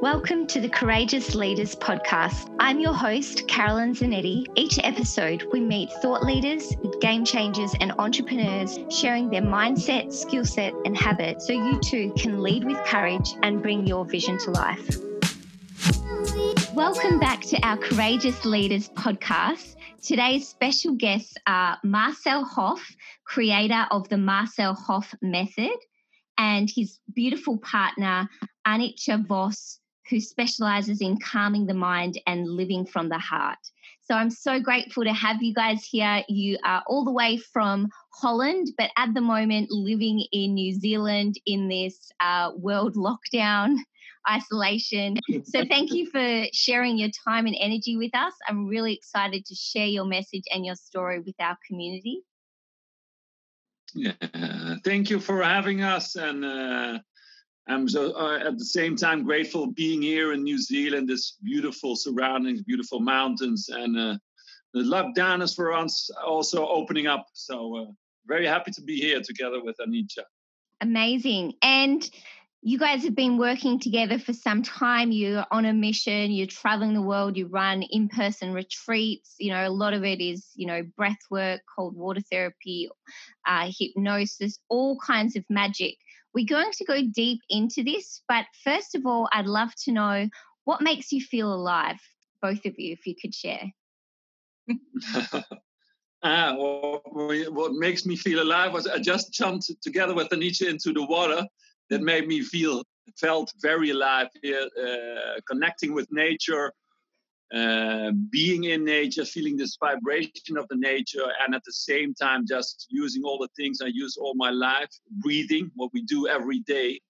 Welcome to the Courageous Leaders podcast. I'm your host, Carolyn Zanetti. Each episode, we meet thought leaders, game changers, and entrepreneurs sharing their mindset, skill set, and habit so you too can lead with courage and bring your vision to life. Welcome back to our Courageous Leaders podcast. Today's special guests are Marcel Hof, creator of the Marcel Hof Method, and his beautiful partner, Anitja Vos, who specializes in calming the mind and living from the heart. So I'm so grateful to have you guys here. You are all the way from Holland, but at the moment living in New Zealand in this uh, world lockdown isolation. So thank you for sharing your time and energy with us. I'm really excited to share your message and your story with our community. Yeah, thank you for having us and uh, I'm so uh, at the same time grateful being here in New Zealand, this beautiful surroundings, beautiful mountains, and uh, the lockdown is for us also opening up. So uh, very happy to be here together with Anitja. Amazing. And you guys have been working together for some time. You're on a mission, you're traveling the world, you run in person retreats. You know, a lot of it is, you know, breath work, cold water therapy, uh, hypnosis, all kinds of magic. We're going to go deep into this, but first of all, I'd love to know what makes you feel alive, both of you, if you could share. ah, what makes me feel alive was I just jumped together with Anitja into the water. That made me feel felt very alive here, uh, connecting with nature, uh, being in nature, feeling this vibration of the nature, and at the same time just using all the things I use all my life, breathing, what we do every day.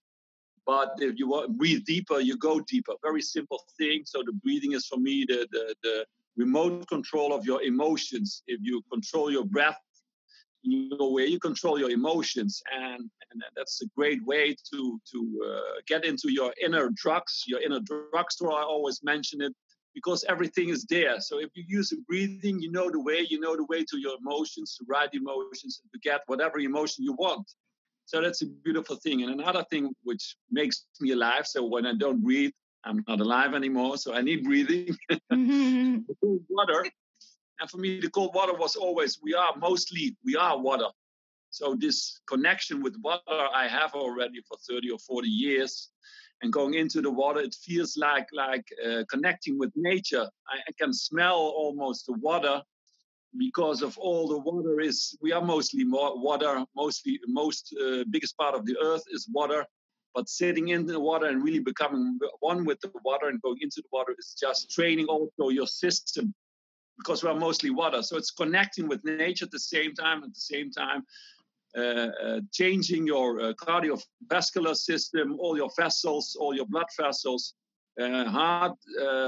But if you want breathe deeper, you go deeper. Very simple thing. So the breathing is for me the the, the remote control of your emotions. If you control your breath, you know where you control your emotions, and and that's a great way to to uh, get into your inner drugs, your inner drugstore. I always mention it because everything is there. So if you use the breathing, you know the way, you know the way to your emotions, to right emotions, and to get whatever emotion you want. So that's a beautiful thing. And another thing which makes me alive. So when I don't breathe, I'm not alive anymore. So I need breathing. Mm-hmm. cold water. And for me, the cold water was always, we are mostly, we are water. So this connection with water I have already for 30 or 40 years and going into the water it feels like like uh, connecting with nature. I, I, can smell almost the water because of all the water is we are mostly more water mostly most uh, biggest part of the earth is water but sitting in the water and really becoming one with the water and going into the water is just training also your system because we are mostly water. So it's connecting with nature at the same time at the same time Uh, uh, changing your uh, cardiovascular system, all your vessels, all your blood vessels. Uh, heart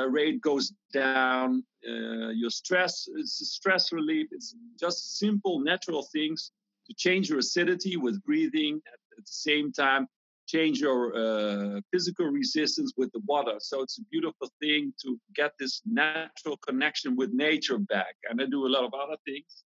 rate goes down. your stress, it's stress relief. It's just simple, natural things to change your acidity with breathing at, at the same time change your uh, physical resistance with the water. So it's a beautiful thing to get this natural connection with nature back. And I do a lot of other things.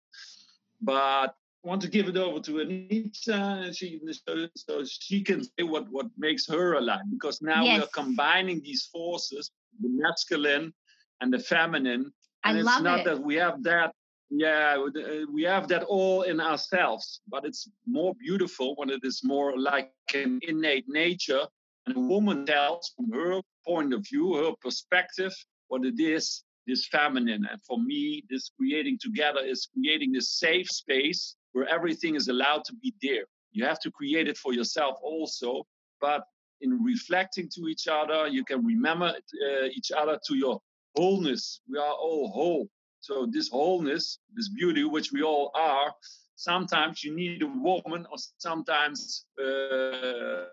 But want to give it over to Anita, and she so, so, she can say what what makes her alive. Because now yes. we are combining these forces, the masculine and the feminine, and I it's not it. that we have that. Yeah, uh, we have that all in ourselves, but it's more beautiful when it is more like an innate nature. And a woman tells from her point of view, her perspective, what it is this feminine. And for me, this creating together is creating this safe space where everything is allowed to be there. You have to create it for yourself also, but in reflecting to each other, you can remember uh, each other to your wholeness. We are all whole. So this wholeness, this beauty, which we all are, sometimes you need a woman or sometimes uh,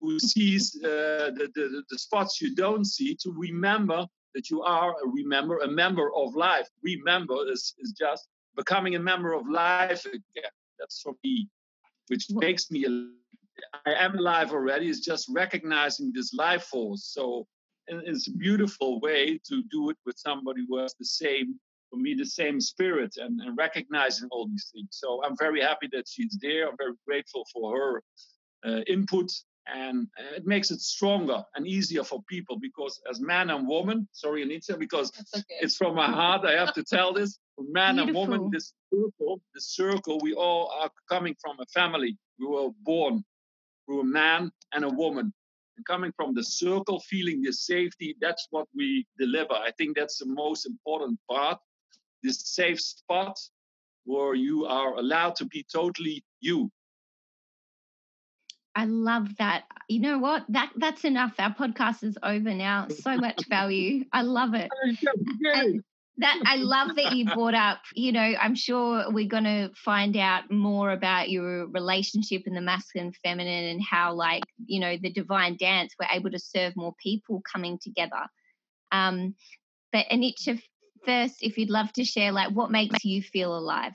who sees uh, the, the, the spots you don't see to remember that you are a remember a member of life. Remember is, is just becoming a member of life again. That's for me, which makes me, I am alive already, is just recognizing this life force. So it's a beautiful way to do it with somebody who has the same, for me, the same spirit and, and recognizing all these things. So I'm very happy that she's there. I'm very grateful for her uh, input and it makes it stronger and easier for people because as man and woman sorry anita because okay. it's from my heart i have to tell this man Beautiful. and woman this circle this circle we all are coming from a family we were born through a man and a woman and coming from the circle feeling this safety that's what we deliver i think that's the most important part this safe spot where you are allowed to be totally you I love that. You know what? That that's enough. Our podcast is over now. So much value. I love it. And that I love that you brought up. You know, I'm sure we're going to find out more about your relationship in the masculine, feminine, and how, like, you know, the divine dance, we're able to serve more people coming together. Um, but Anitra, first, if you'd love to share, like, what makes you feel alive?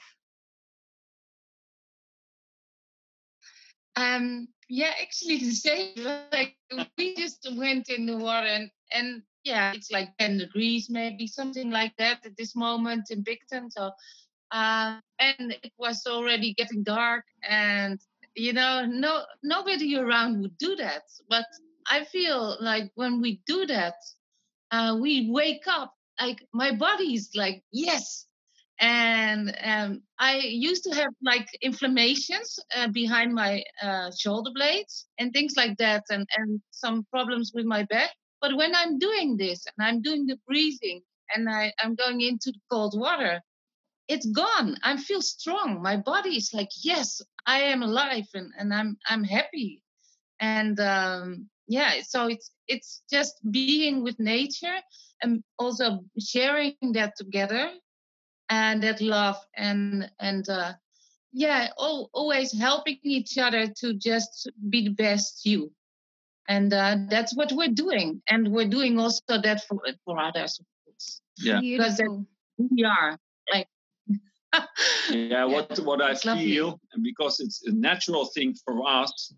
Um, yeah, actually the same. Like we just went in the water and, and yeah, it's like 10 degrees, maybe something like that at this moment in Picton. So, uh, and it was already getting dark, and you know, no nobody around would do that. But I feel like when we do that, uh, we wake up. Like my body is like, yes, and um, I used to have like inflammations uh, behind my uh, shoulder blades and things like that, and and some problems with my back. But when I'm doing this and I'm doing the breathing and I, I'm going into the cold water, it's gone. I feel strong. My body is like, yes, I am alive and, and I'm I'm happy. And um, yeah, so it's it's just being with nature and also sharing that together and that love and and uh, yeah, all, always helping each other to just be the best you. And uh, that's what we're doing, and we're doing also that for for others. Yeah, because we are like. yeah, what what I feel, lovely. and because it's a natural thing for us,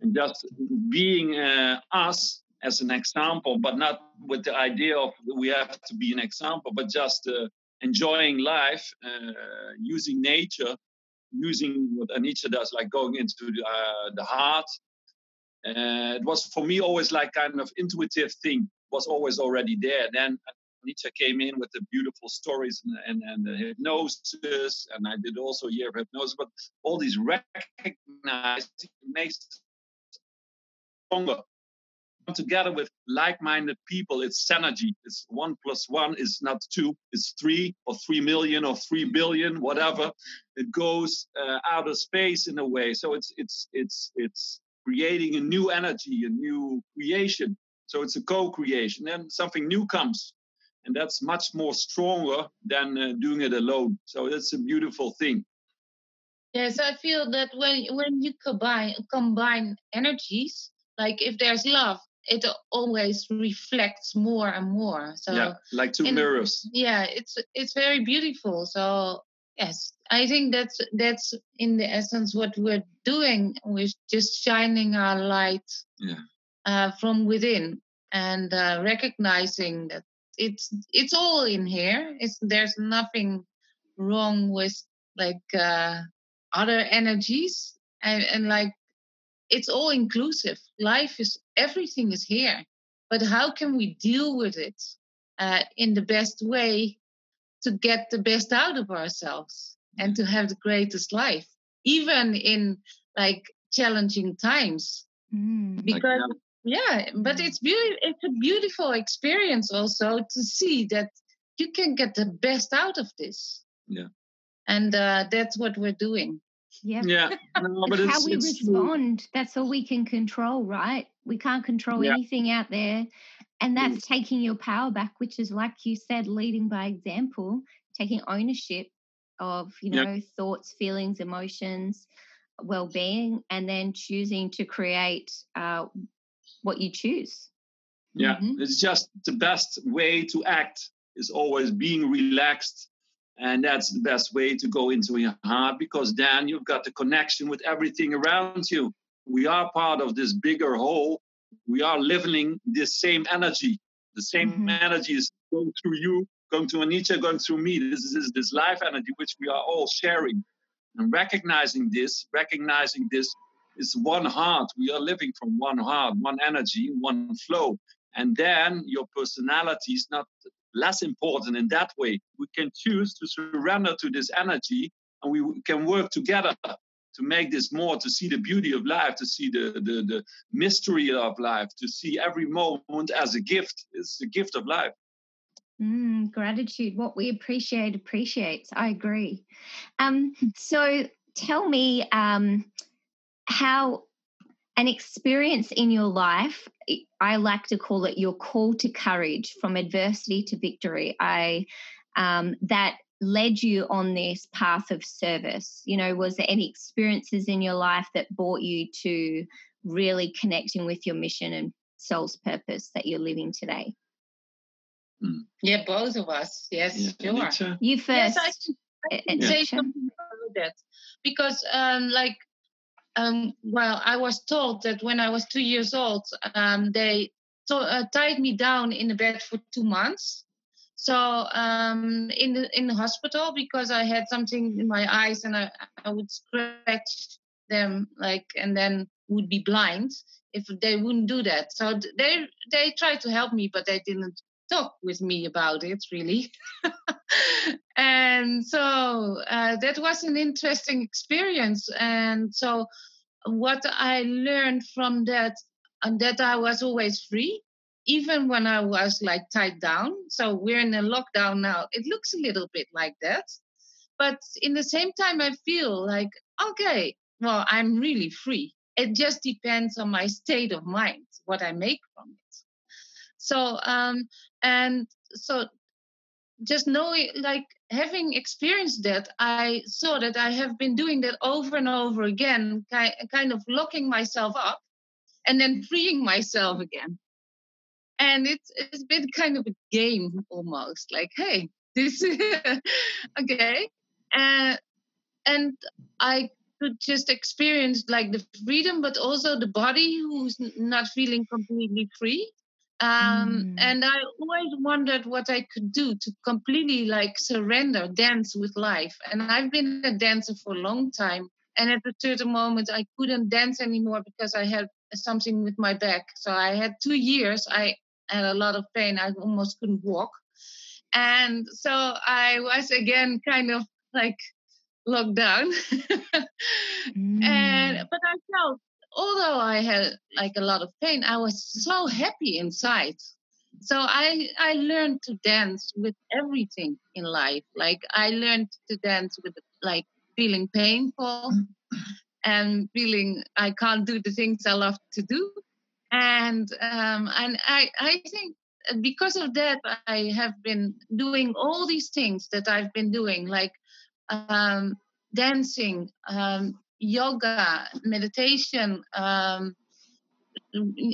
and just being uh, us as an example, but not with the idea of we have to be an example, but just uh, enjoying life, uh, using nature, using what Anita does, like going into the, uh, the heart. Uh, it was for me always like kind of intuitive thing was always already there. Then Anitra came in with the beautiful stories and, and, and the hypnosis, and I did also a year of hypnosis. But all these recognized makes stronger together with like-minded people it's synergy it's one plus one is not two it's three or three million or three billion whatever it goes uh, out of space in a way so it's it's it's it's creating a new energy a new creation. So it's a co-creation and something new comes. And that's much more stronger than uh, doing it alone. So that's a beautiful thing. Yes i feel that when when you combine combine energies like if there's love it always reflects more and more. So yeah like two mirrors. yeah it's it's very beautiful. So yes i think that's that's in the essence what we're doing we're just shining our light yeah. uh, from within and uh, recognizing that it's it's all in here it's there's nothing wrong with like uh, other energies and, and like it's all inclusive. Life is everything is here, but how can we deal with it uh, in the best way to get the best out of ourselves and to have the greatest life, even in like challenging times? Mm. Because like yeah, but it's beautiful. It's a beautiful experience also to see that you can get the best out of this. Yeah, and uh, that's what we're doing. Yep. Yeah. No, but it's, how we respond. True. That's all we can control, right? We can't control yeah. anything out there. And that's yes. taking your power back, which is like you said, leading by example, taking ownership of, you know, yep. thoughts, feelings, emotions, well being, and then choosing to create uh, what you choose. Yeah. Mm-hmm. It's just the best way to act is always being relaxed and that's the best way to go into your heart because then you've got the connection with everything around you. We are part of this bigger whole. We are living this same energy. The same mm-hmm. energy is going through you, going to Anitra, going through me. This is this life energy which we are all sharing. And recognizing this, recognizing this is one heart. We are living from one heart, one energy, one flow. And then your personality is not less important in that way. We can choose to surrender to this energy and we can work together to make this more, to see the beauty of life, to see the, the, the mystery of life, to see every moment as a gift. It's a gift of life. Mm, gratitude. What we appreciate appreciates. I agree. Um, so tell me um, how an experience in your life, I like to call it your call to courage from adversity to victory. I um, that led you on this path of service? You know, was there any experiences in your life that brought you to really connecting with your mission and soul's purpose that you're living today? Hmm. Yeah, both of us. Yes, yeah, sure. You first. Yes, I can, I can say something about that because, um, like, um, well, I was told that when I was two years old, um, they to- uh, tied me down in the bed for two months so um, in the in the hospital because I had something in my eyes and I, I would scratch them like and then would be blind if they wouldn't do that. So they they tried to help me, but they didn't talk with me about it really. and so uh, that was an interesting experience. And so what I learned from that and that I was always free even when I was like tied down. So we're in a lockdown now. It looks a little bit like that. But in the same time, I feel like, okay, well, I'm really free. It just depends on my state of mind, what I make from it. So, um, and so just knowing, like having experienced that, I saw that I have been doing that over and over again, kind of locking myself up and then freeing myself again and it's it's been kind of a game almost like hey this okay. And and i could just experience like the freedom but also the body who's not feeling completely free. Um, mm. and i always wondered what i could do to completely like surrender dance with life. And i've been a dancer for a long time and at a certain moment i couldn't dance anymore because i had something with my back. So i had two years i had a lot of pain. I almost couldn't walk. And so I was again kind of like locked down. mm. And but I felt although I had like a lot of pain, I was so happy inside. So I I learned to dance with everything in life. Like I learned to dance with like feeling painful and feeling I can't do the things I love to do and um, and I I think because of that I have been doing all these things that I've been doing like um, dancing, um, yoga, meditation. Um,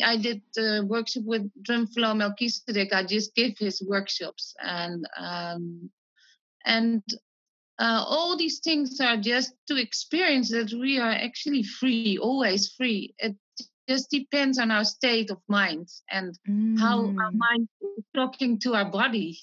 I did a workshop with Drunvalo Melchizedek. I just give his workshops and um, and uh, all these things are just to experience that we are actually free, always free. It just depends on our state of mind and mm. how our mm. mind is talking to our body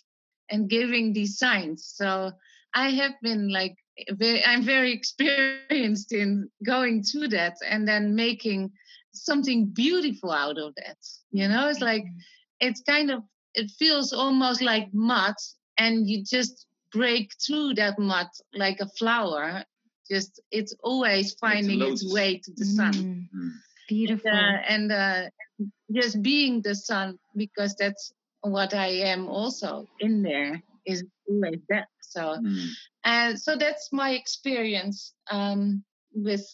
and giving these signs. So I have been like very, I'm very experienced in going through that and then making something beautiful out of that. You know, it's like mm-hmm. it's kind of it feels almost like mud and you just break through that mud like a flower just it's always finding its, its way to the sun mm. Beautiful. And, uh, and uh, just being the sun, because that's what I am also in there, is always that. So, mm. and so that's my experience um, with,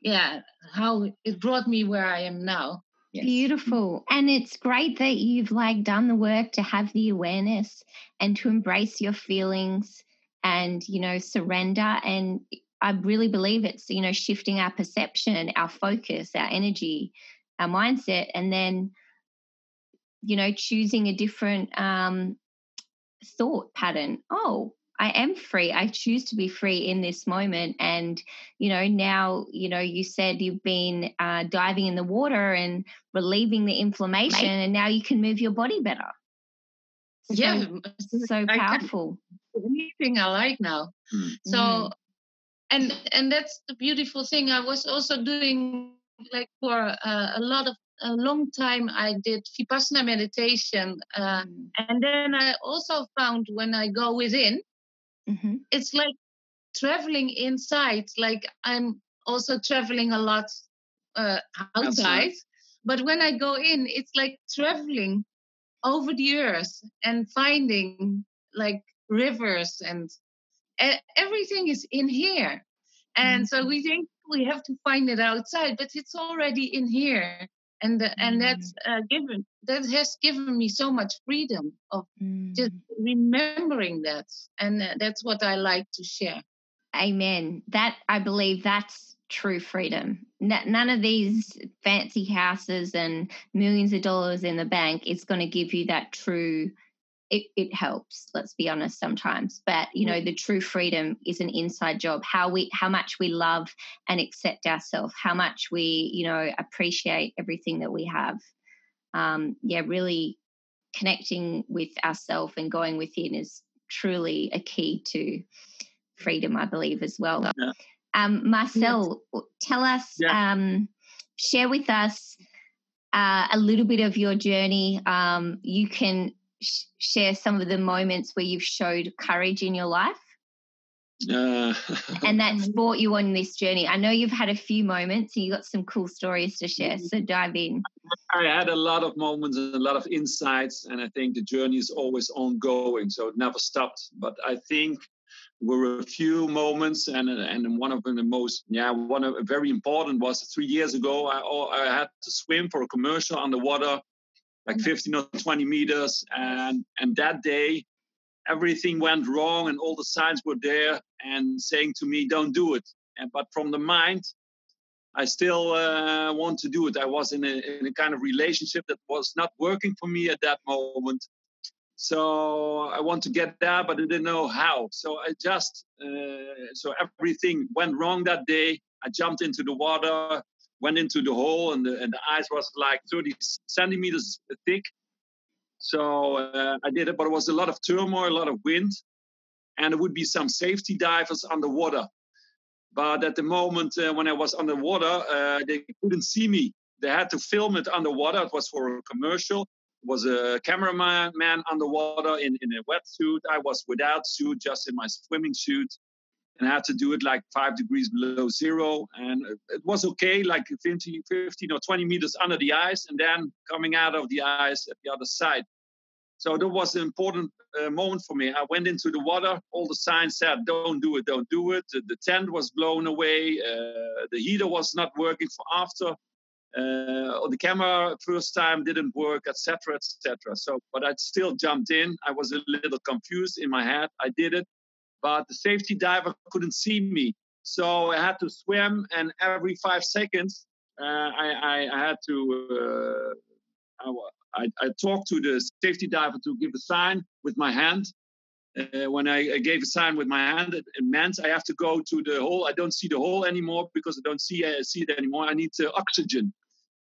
yeah, how it brought me where I am now. Yes. Beautiful. And it's great that you've like done the work to have the awareness and to embrace your feelings and, you know, surrender. And I really believe it's, you know, shifting our perception, our focus, our energy, our mindset, and then, you know, choosing a different um, thought pattern. Oh, I am free. I choose to be free in this moment. And, you know, now, you know, you said you've been uh, diving in the water and relieving the inflammation, and now you can move your body better. So, yeah. So powerful. Anything I like now. Mm. So, and and that's the beautiful thing i was also doing like for uh, a lot of a long time I did vipassana meditation, uh, mm. and then I also found when I go within, mm-hmm. it's like traveling inside. Like I'm also traveling a lot uh, outside, outside, but when I go in, it's like traveling over the earth and finding like rivers and everything is in here. And mm-hmm. so we think we have to find it outside, but it's already in here and the, and that's mm. uh, given that has given me so much freedom of mm. just remembering that and uh, that's what i like to share amen that i believe that's true freedom N- none of these fancy houses and millions of dollars in the bank is going to give you that true it, it helps let's be honest sometimes but you know the true freedom is an inside job how we how much we love and accept ourselves how much we you know appreciate everything that we have um yeah really connecting with ourselves and going within is truly a key to freedom i believe as well yeah. um marcel yes. tell us yeah. um share with us uh, a little bit of your journey um you can sh- share some of the moments where you've showed courage in your life? Uh, and that's brought you on this journey. I know you've had a few moments and you got some cool stories to share. So dive in. I had a lot of moments and a lot of insights, and I think the journey is always ongoing, so it never stopped. But I think were a few moments, and and one of them the most yeah one of very important was three years ago. I I had to swim for a commercial underwater like mm. 15 or 20 meters. And, and that day, everything went wrong and all the signs were there and saying to me, don't do it. And, but from the mind, I still uh, want to do it. I was in a, in a kind of relationship that was not working for me at that moment. So I want to get there, but I didn't know how. So I just, uh, so everything went wrong that day. I jumped into the water, went into the hole and the, and the ice was like 30 centimeters thick. So uh, I did it, but it was a lot of turmoil, a lot of wind, and there would be some safety divers underwater. But at the moment uh, when I was underwater, uh, they couldn't see me. They had to film it underwater. It was for a commercial. It was a cameraman man underwater in, in a wetsuit. I was without suit, just in my swimming suit and I had to do it like five degrees below zero. And it was okay, like 15, 15 or 20 meters under the ice, and then coming out of the ice at the other side. So that was an important uh, moment for me. I went into the water. All the signs said, "Don't do it, don't do it." The, the tent was blown away. Uh, the heater was not working for after. Uh, the camera first time didn't work, etc., etc. So, but I still jumped in. I was a little confused in my head. I did it but the safety diver couldn't see me. So I had to swim, and every five seconds, uh, I, I, I, had to. Uh, I, I, talked to the safety diver to give a sign with my hand. Uh, when I, I, gave a sign with my hand, it, it, meant I have to go to the hole. I don't see the hole anymore because I don't see uh, see it anymore. I need oxygen.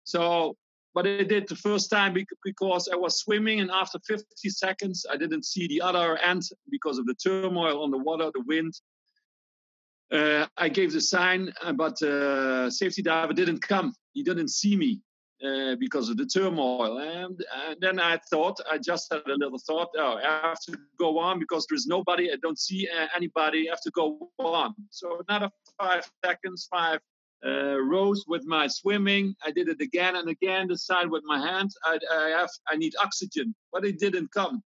So but I did the first time because I was swimming, and after 50 seconds, I didn't see the other end because of the turmoil on the water, the wind. Uh, I gave the sign, uh, but uh, safety diver didn't come. He didn't see me uh, because of the turmoil. And, and, then I thought, I just had a little thought, oh, I have to go on because there's nobody. I don't see uh, anybody. I have to go on. So another five seconds, five, uh, rose with my swimming. I did it again and again, the side with my hands. I, I, have, I need oxygen, but it didn't come.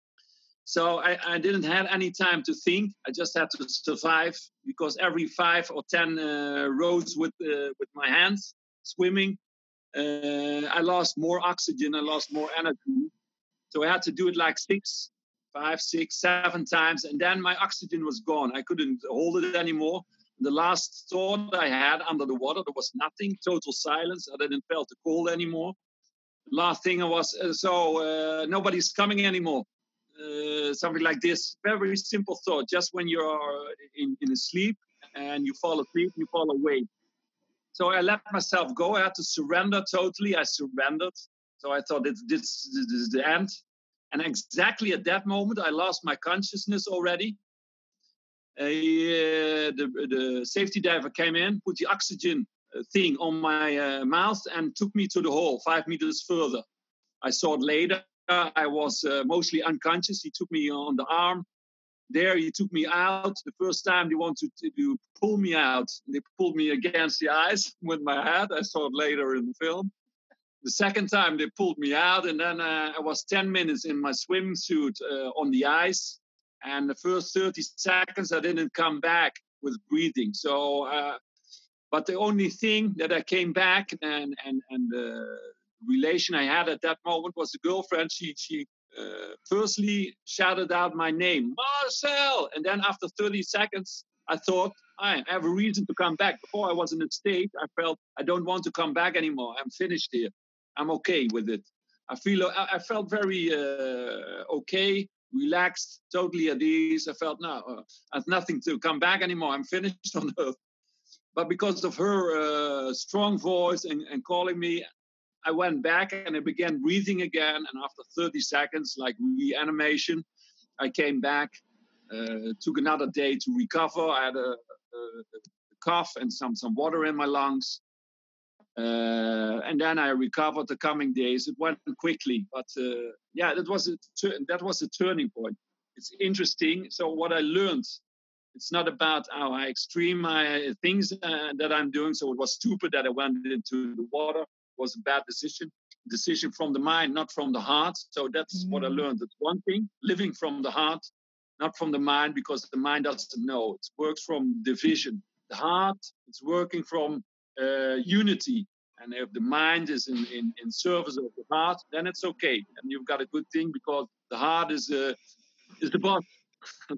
So I, I, didn't have any time to think. I just had to survive because every five or ten uh, rows with uh, with my hands swimming, uh, I lost more oxygen. I lost more energy. So I had to do it like six, five, six, seven times, and then my oxygen was gone. I couldn't hold it anymore. The last thought I had under the water, there was nothing, total silence. I didn't feel the cold anymore. Last thing I was, uh, so uh, nobody's coming anymore. Uh, something like this. Very simple thought. Just when you're in, in a sleep and you fall asleep, you fall away. So I let myself go. I had to surrender totally. I surrendered. So I thought this, this, this is the end. And exactly at that moment, I lost my consciousness already. Uh, the, the safety diver came in, put the oxygen thing on my uh, mouth and took me to the hole five meters further. I saw it later. I was uh, mostly unconscious. He took me on the arm. There, he took me out. The first time they wanted to, to pull me out, they pulled me against the ice with my head. I saw it later in the film. The second time, they pulled me out, and then uh, I was 10 minutes in my swimsuit uh, on the ice. And the first 30 seconds, I didn't come back with breathing. So, uh, but the only thing that I came back and and and the relation I had at that moment was a girlfriend. She she uh, firstly shouted out my name, Marcel, and then after 30 seconds, I thought I have a reason to come back. Before I was in a state, I felt I don't want to come back anymore. I'm finished here. I'm okay with it. I feel I, I felt very uh, okay relaxed, totally at ease. I felt no, uh, I have nothing to come back anymore. I'm finished on earth. But because of her uh, strong voice and, and calling me, I went back and I began breathing again. And after 30 seconds, like reanimation, I came back. Uh, took another day to recover. I had a, a, a cough and some some water in my lungs. Uh, and then I recovered the coming days. It went quickly, but uh, yeah, that was a that was a turning point. It's interesting. So what I learned, it's not about how I extreme my things uh, that I'm doing. So it was stupid that I went into the water. It was a bad decision. Decision from the mind, not from the heart. So that's mm. what I mm. learned. It's one thing, living from the heart, not from the mind, because the mind doesn't know. It works from division. The heart, it's working from uh, unity. And if the mind is in, in, in service of the heart, then it's okay. And you've got a good thing because the heart is, uh, is the boss.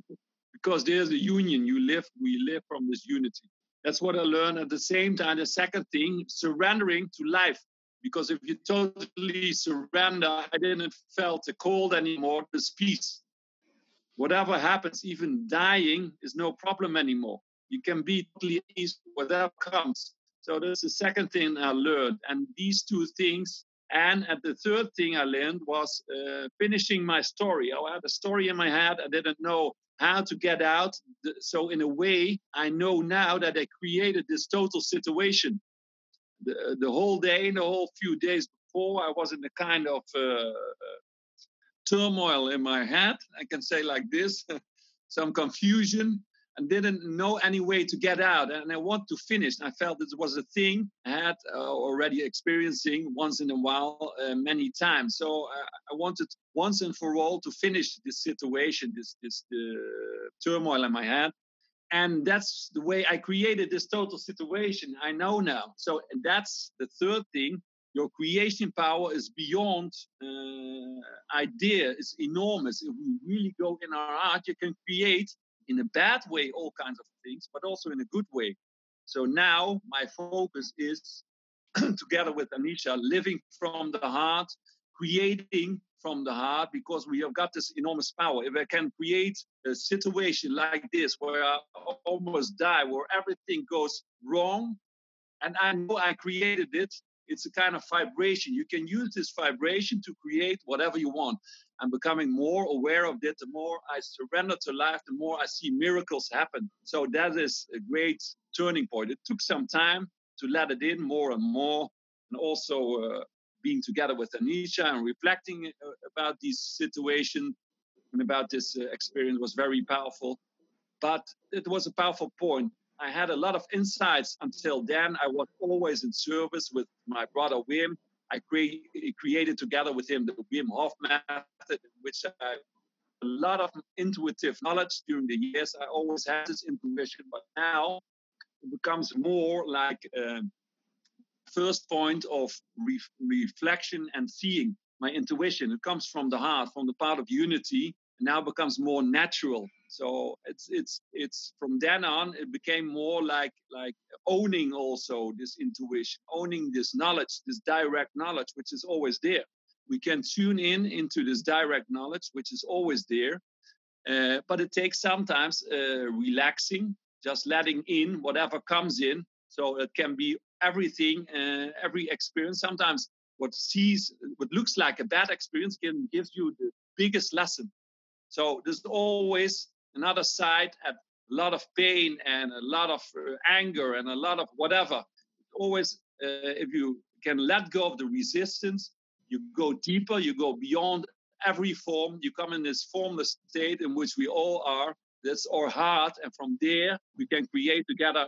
because there's a union. You live, we live from this unity. That's what I learned. At the same time, the second thing, surrendering to life. Because if you totally surrender, I didn't felt the cold anymore. There's peace. Whatever happens, even dying is no problem anymore. You can be totally easy, whatever comes. So that's the second thing I learned. And these two things, and, and the third thing I learned was uh, finishing my story. I had a story in my head. I didn't know how to get out. So in a way, I know now that I created this total situation. The, the whole day, the whole few days before, I was in a kind of uh, turmoil in my head. I can say like this, some confusion and didn't know any way to get out. And I want to finish. I felt it was a thing I had uh, already experiencing once in a while, uh, many times. So uh, I wanted once and for all to finish this situation, this this turmoil in my head. And that's the way I created this total situation. I know now. So that's the third thing. Your creation power is beyond uh, idea. It's enormous. If we really go in our art, you can create in a bad way all kinds of things, but also in a good way. So now my focus is together with Anisha, living from the heart, creating from the heart, because we have got this enormous power. If I can create a situation like this where I almost die, where everything goes wrong, and I know I created it, it's a kind of vibration. You can use this vibration to create whatever you want. I'm becoming more aware of it. The more I surrender to life, the more I see miracles happen. So that is a great turning point. It took some time to let it in more and more, and also uh, being together with Anisha and reflecting uh, about this situation and about this uh, experience was very powerful. But it was a powerful point. I had a lot of insights until then. I was always in service with my brother Wim I create, created together with him the Wim Hof method, which I a lot of intuitive knowledge during the years. I always had this intuition, but now it becomes more like a first point of re- reflection and seeing my intuition. It comes from the heart, from the part of unity, and now becomes more natural. So it's it's it's from then on it became more like like owning also this intuition, owning this knowledge, this direct knowledge, which is always there. We can tune in into this direct knowledge, which is always there, uh, but it takes sometimes uh, relaxing, just letting in whatever comes in. So it can be everything, uh, every experience. Sometimes what sees, what looks like a bad experience, can gives you the biggest lesson. So there's always another side at a lot of pain and a lot of uh, anger and a lot of whatever. always uh, if you can let go of the resistance, you go deeper, you go beyond every form. You come in this formless state in which we all are. That's our heart, and from there we can create together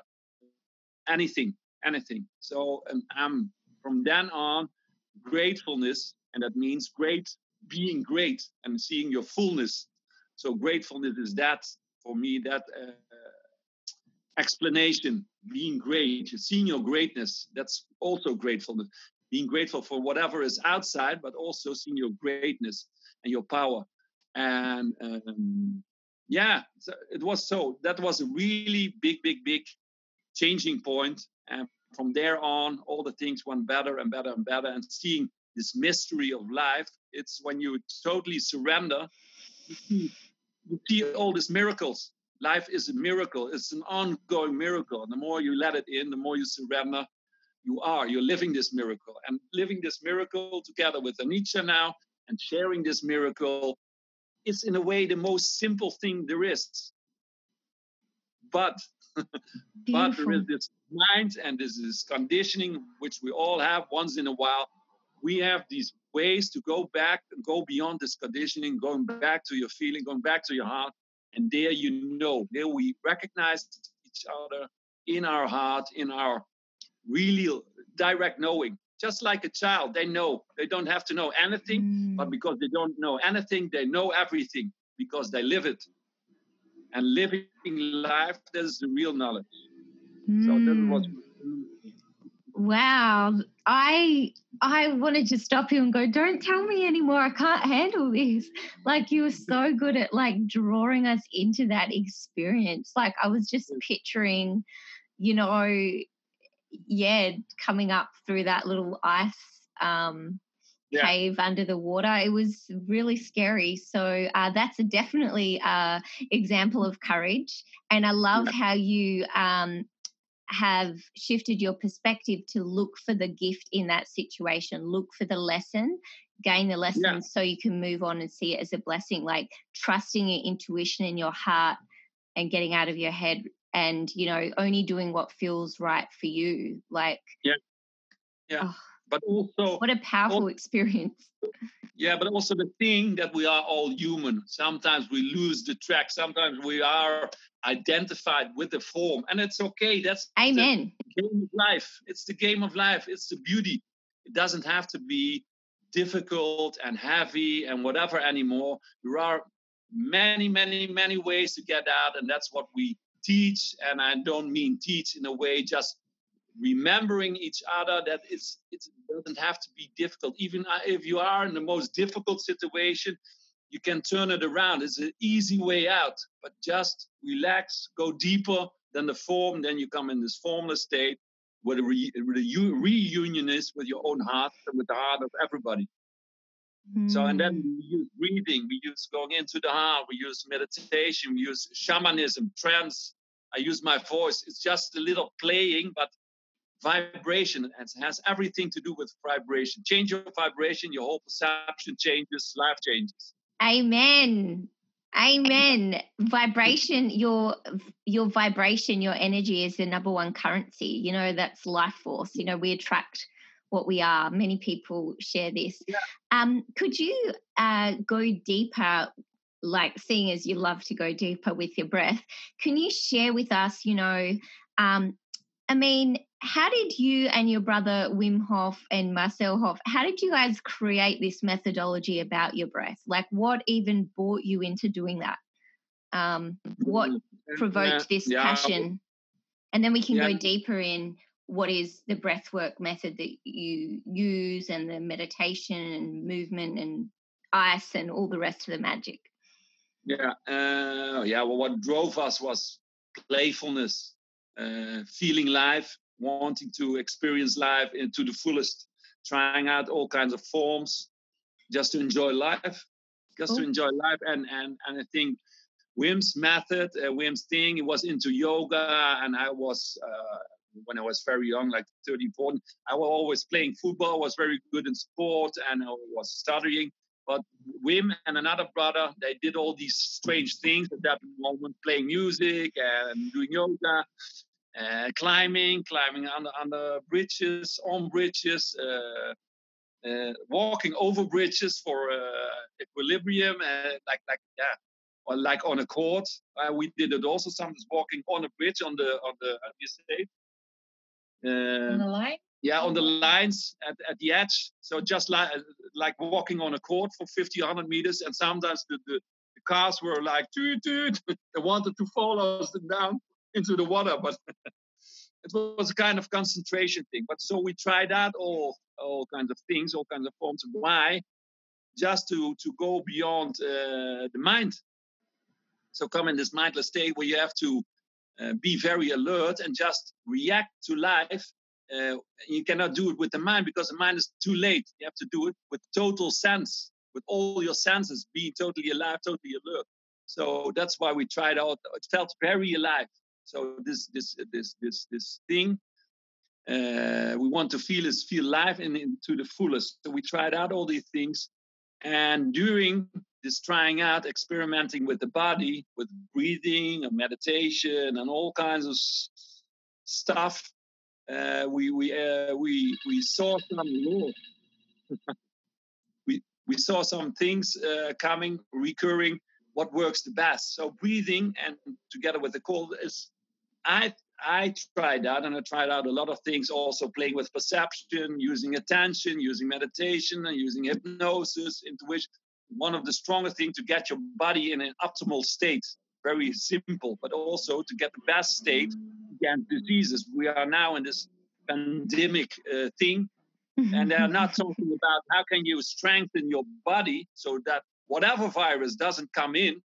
anything, anything. So, and um, from then on, gratefulness, and that means great being great and seeing your fullness. So gratefulness is that for me that uh, explanation, being great, seeing your greatness. That's also gratefulness. Being grateful for whatever is outside, but also seeing your greatness and your power. And um, yeah, so it was so. That was a really big, big, big changing point. And from there on, all the things went better and better and better. And seeing this mystery of life, it's when you totally surrender, see all these miracles life is a miracle. It's an ongoing miracle. And the more you let it in, the more you surrender, you are. You're living this miracle. And living this miracle together with Anitra now and sharing this miracle is, in a way, the most simple thing there is. But, but there is this mind and this is conditioning, which we all have once in a while. We have these ways to go back and go beyond this conditioning, going back to your feeling, going back to your heart, and there you know, there we recognize each other in our heart, in our really direct knowing. Just like a child, they know. They don't have to know anything, mm. but because they don't know anything, they know everything because they live it. And living life, that is the real knowledge. Mm. So that was Wow. I I wanted to stop you and go, don't tell me anymore. I can't handle this. Like you were so good at like drawing us into that experience. Like I was just picturing, you know, yeah, coming up through that little ice um yeah. cave under the water. It was really scary. So uh, that's a definitely uh, example of courage. And I love yeah. how you um, have shifted your perspective to look for the gift in that situation, look for the lesson, gain the lesson yeah. so you can move on and see it as a blessing, like trusting your intuition in your heart and getting out of your head and, you know, only doing what feels right for you. Like, yeah. Yeah. Oh, but also, what a powerful experience. Yeah, but also the thing that we are all human. Sometimes we lose the track. Sometimes we are identified with the form, and it's okay. That's amen. game of life. It's the game of life. It's the beauty. It doesn't have to be difficult and heavy and whatever anymore. There are many, many, many ways to get out, and that's what we teach. And I don't mean teach in a way just remembering each other that it's, it doesn't have to be difficult. Even uh, if you are in the most difficult situation, you can turn it around. It's an easy way out, but just relax, go deeper than the form. Then you come in this formless state where the, re, where the reunion is with your own heart and with the heart of everybody. Mm. So, and then hmm. we use breathing, we use going into the heart, we use meditation, we use shamanism, trance. I use my voice. It's just a little playing, but vibration it has everything to do with vibration. Change your vibration your whole perception changes life changes. Amen. Amen. Vibration your your vibration your energy is the number one currency. You know that's life force. You know we attract what we are. Many people share this. Yeah. um could you uh go deeper like seeing as you love to go deeper with your breath can you share with us you know um I mean, how did you and your brother Wim Hof and Marcel Hof, how did you guys create this methodology about your breath? Like, what even brought you into doing that? Um, what mm-hmm. provoked this yeah. passion? And then we can yeah. go deeper in what is the breathwork method that you use and the meditation and movement and ice and all the rest of the magic. Yeah, uh, yeah. Well, what drove us was playfulness, uh, feeling life, wanting to experience life to the fullest, trying out all kinds of forms, just to enjoy life, just to enjoy life. And and and I think Wim's method, uh, Wim's thing, he was into yoga, and I was. Uh, when I was very young, like 13, 14, I was always playing football, was very good in sport, and I was studying. But Wim and another brother, they did all these strange things at that moment, playing music and doing yoga. Uh, climbing, climbing on under bridges, on bridges, uh, uh, walking over bridges for uh, equilibrium, uh, like like yeah, or like on a court. Uh, we did it also. Sometimes walking on a bridge on the on the how do you say? on the line. Yeah, on the lines at, at the edge. So just like like walking on a court for 50, 100 meters, and sometimes the, the, the cars were like, toot, toot. they wanted to follow us down into the water, but it was a kind of concentration thing. But so we tried out all all kinds of things, all kinds of forms of why, just to to go beyond uh, the mind. So come in this mindless state where you have to uh, be very alert and just react to life. Uh, you cannot do it with the mind because the mind is too late. You have to do it with total sense, with all your senses being totally alive, totally alert. So that's why we tried out. It felt very alive. So this this this this this thing uh, we want to feel is feel life and into the fullest. So we tried out all these things, and during this trying out, experimenting with the body, with breathing and meditation and all kinds of stuff, uh, we we uh, we we saw some we we saw some things uh, coming, recurring. What works the best? So breathing and together with the cold is I I tried that and I tried out a lot of things also playing with perception, using attention, using meditation, and using hypnosis, into which one of the strongest things to get your body in an optimal state. Very simple, but also to get the best state against diseases. We are now in this pandemic uh, thing, and they're not talking about how can you strengthen your body so that whatever virus doesn't come in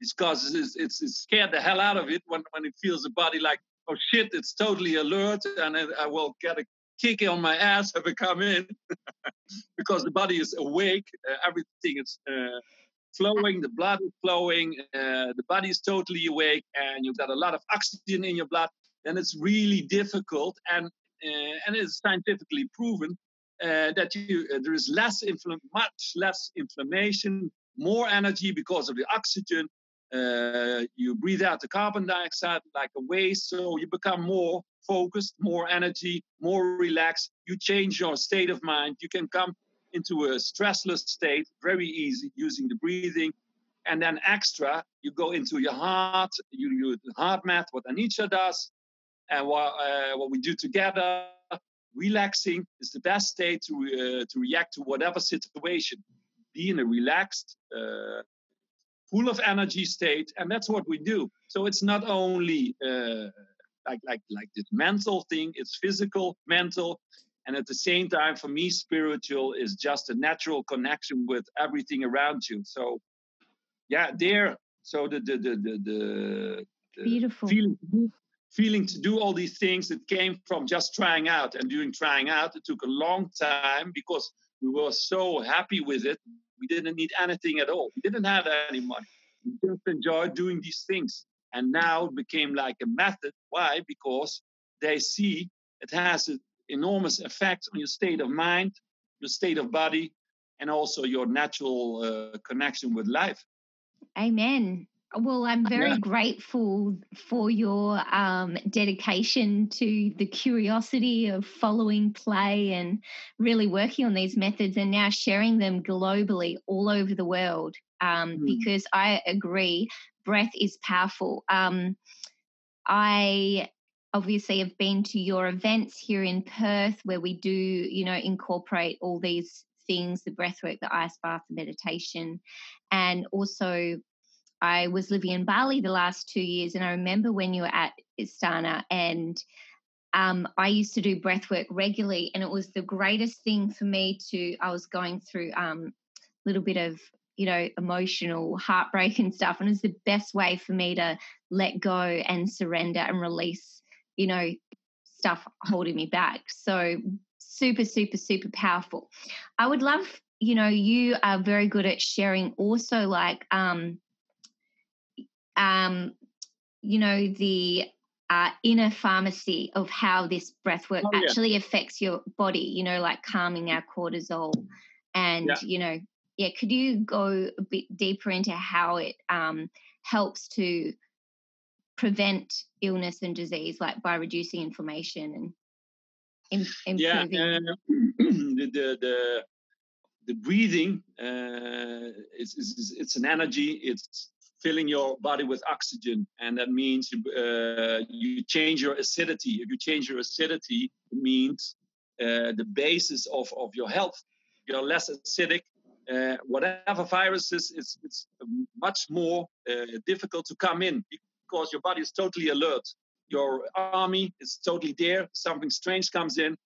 because it's, it's, it's, scared the hell out of it when, when it feels the body like, oh shit, it's totally alert and I, I will get a kick on my ass if I come in because the body is awake, uh, everything is uh, flowing, the blood is flowing, uh, the body is totally awake, and you've got a lot of oxygen in your blood. Then it's really difficult, and uh, and it's scientifically proven uh, that you uh, there is less infl- much less inflammation, more energy because of the oxygen, uh, you breathe out the carbon dioxide like a waste, so you become more focused, more energy, more relaxed. You change your state of mind. You can come into a stressless state very easy using the breathing. And then extra, you go into your heart, you do the HeartMath, what Anitra does, and what, uh, what we do together. Relaxing is the best state to, uh, to react to whatever situation. Be in a relaxed, uh, full of energy state, and that's what we do. So it's not only uh, like like like this mental thing; it's physical, mental, and at the same time, for me, spiritual is just a natural connection with everything around you. So, yeah, there. So the the the the, the, the beautiful feeling feeling to do all these things it came from just trying out and during trying out it took a long time because we were so happy with it we didn't need anything at all. We didn't have any money. We just enjoyed doing these things. And now it became like a method. Why? Because they see it has an enormous effect on your state of mind, your state of body, and also your natural uh, connection with life. Amen. Well, I'm very yeah. grateful for your um, dedication to the curiosity of following play and really working on these methods and now sharing them globally all over the world. Um, mm. Because I agree, breath is powerful. Um, I obviously have been to your events here in Perth where we do, you know, incorporate all these things the breath work, the ice bath, the meditation, and also I was living in Bali the last two years, and I remember when you were at Istana, and um, I used to do breath work regularly, and it was the greatest thing for me to. I was going through a um, little bit of you know emotional heartbreak and stuff, and it was the best way for me to let go and surrender and release, you know, stuff holding me back. So super, super, super powerful. I would love, you know, you are very good at sharing also like um um, you know, the uh, inner pharmacy of how this breath work oh, actually affects your body, you know, like calming our cortisol. And, yeah. you know, yeah, could you go a bit deeper into how it um, helps to prevent illness and disease, like by reducing inflammation and improving. Yeah, uh, the, the, the the breathing uh, is, is, it's an energy. It's filling your body with oxygen, and that means uh, you change your acidity. If you change your acidity, it means uh, the basis of, of your health. You're less acidic. Uh, whatever viruses, it's, it's much more uh, difficult to come in because your body is totally alert. Your army is totally there. Something strange comes in.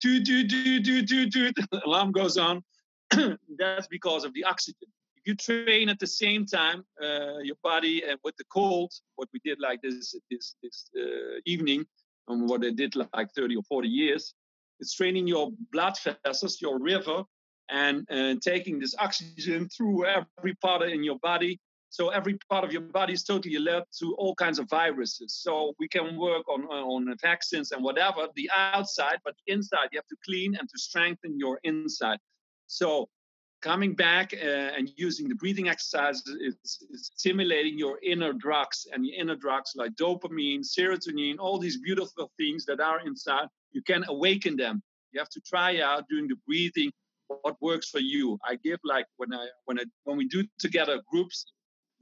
Do, do, do, do, do, do. Alarm goes on. That's because of the oxygen you train at the same time uh, your body and with the cold, what we did like this this this uh, evening, and what I did like 30 or 40 years, it's training your blood vessels, your river, and, and taking this oxygen through every part in your body. So every part of your body is totally alert to all kinds of viruses. So we can work on on vaccines and whatever the outside, but the inside you have to clean and to strengthen your inside. So coming back uh, and using the breathing exercises is, stimulating your inner drugs and your inner drugs like dopamine serotonin all these beautiful things that are inside. You can awaken them. You have to try out doing the breathing what works for you. I give like when i when i when we do together groups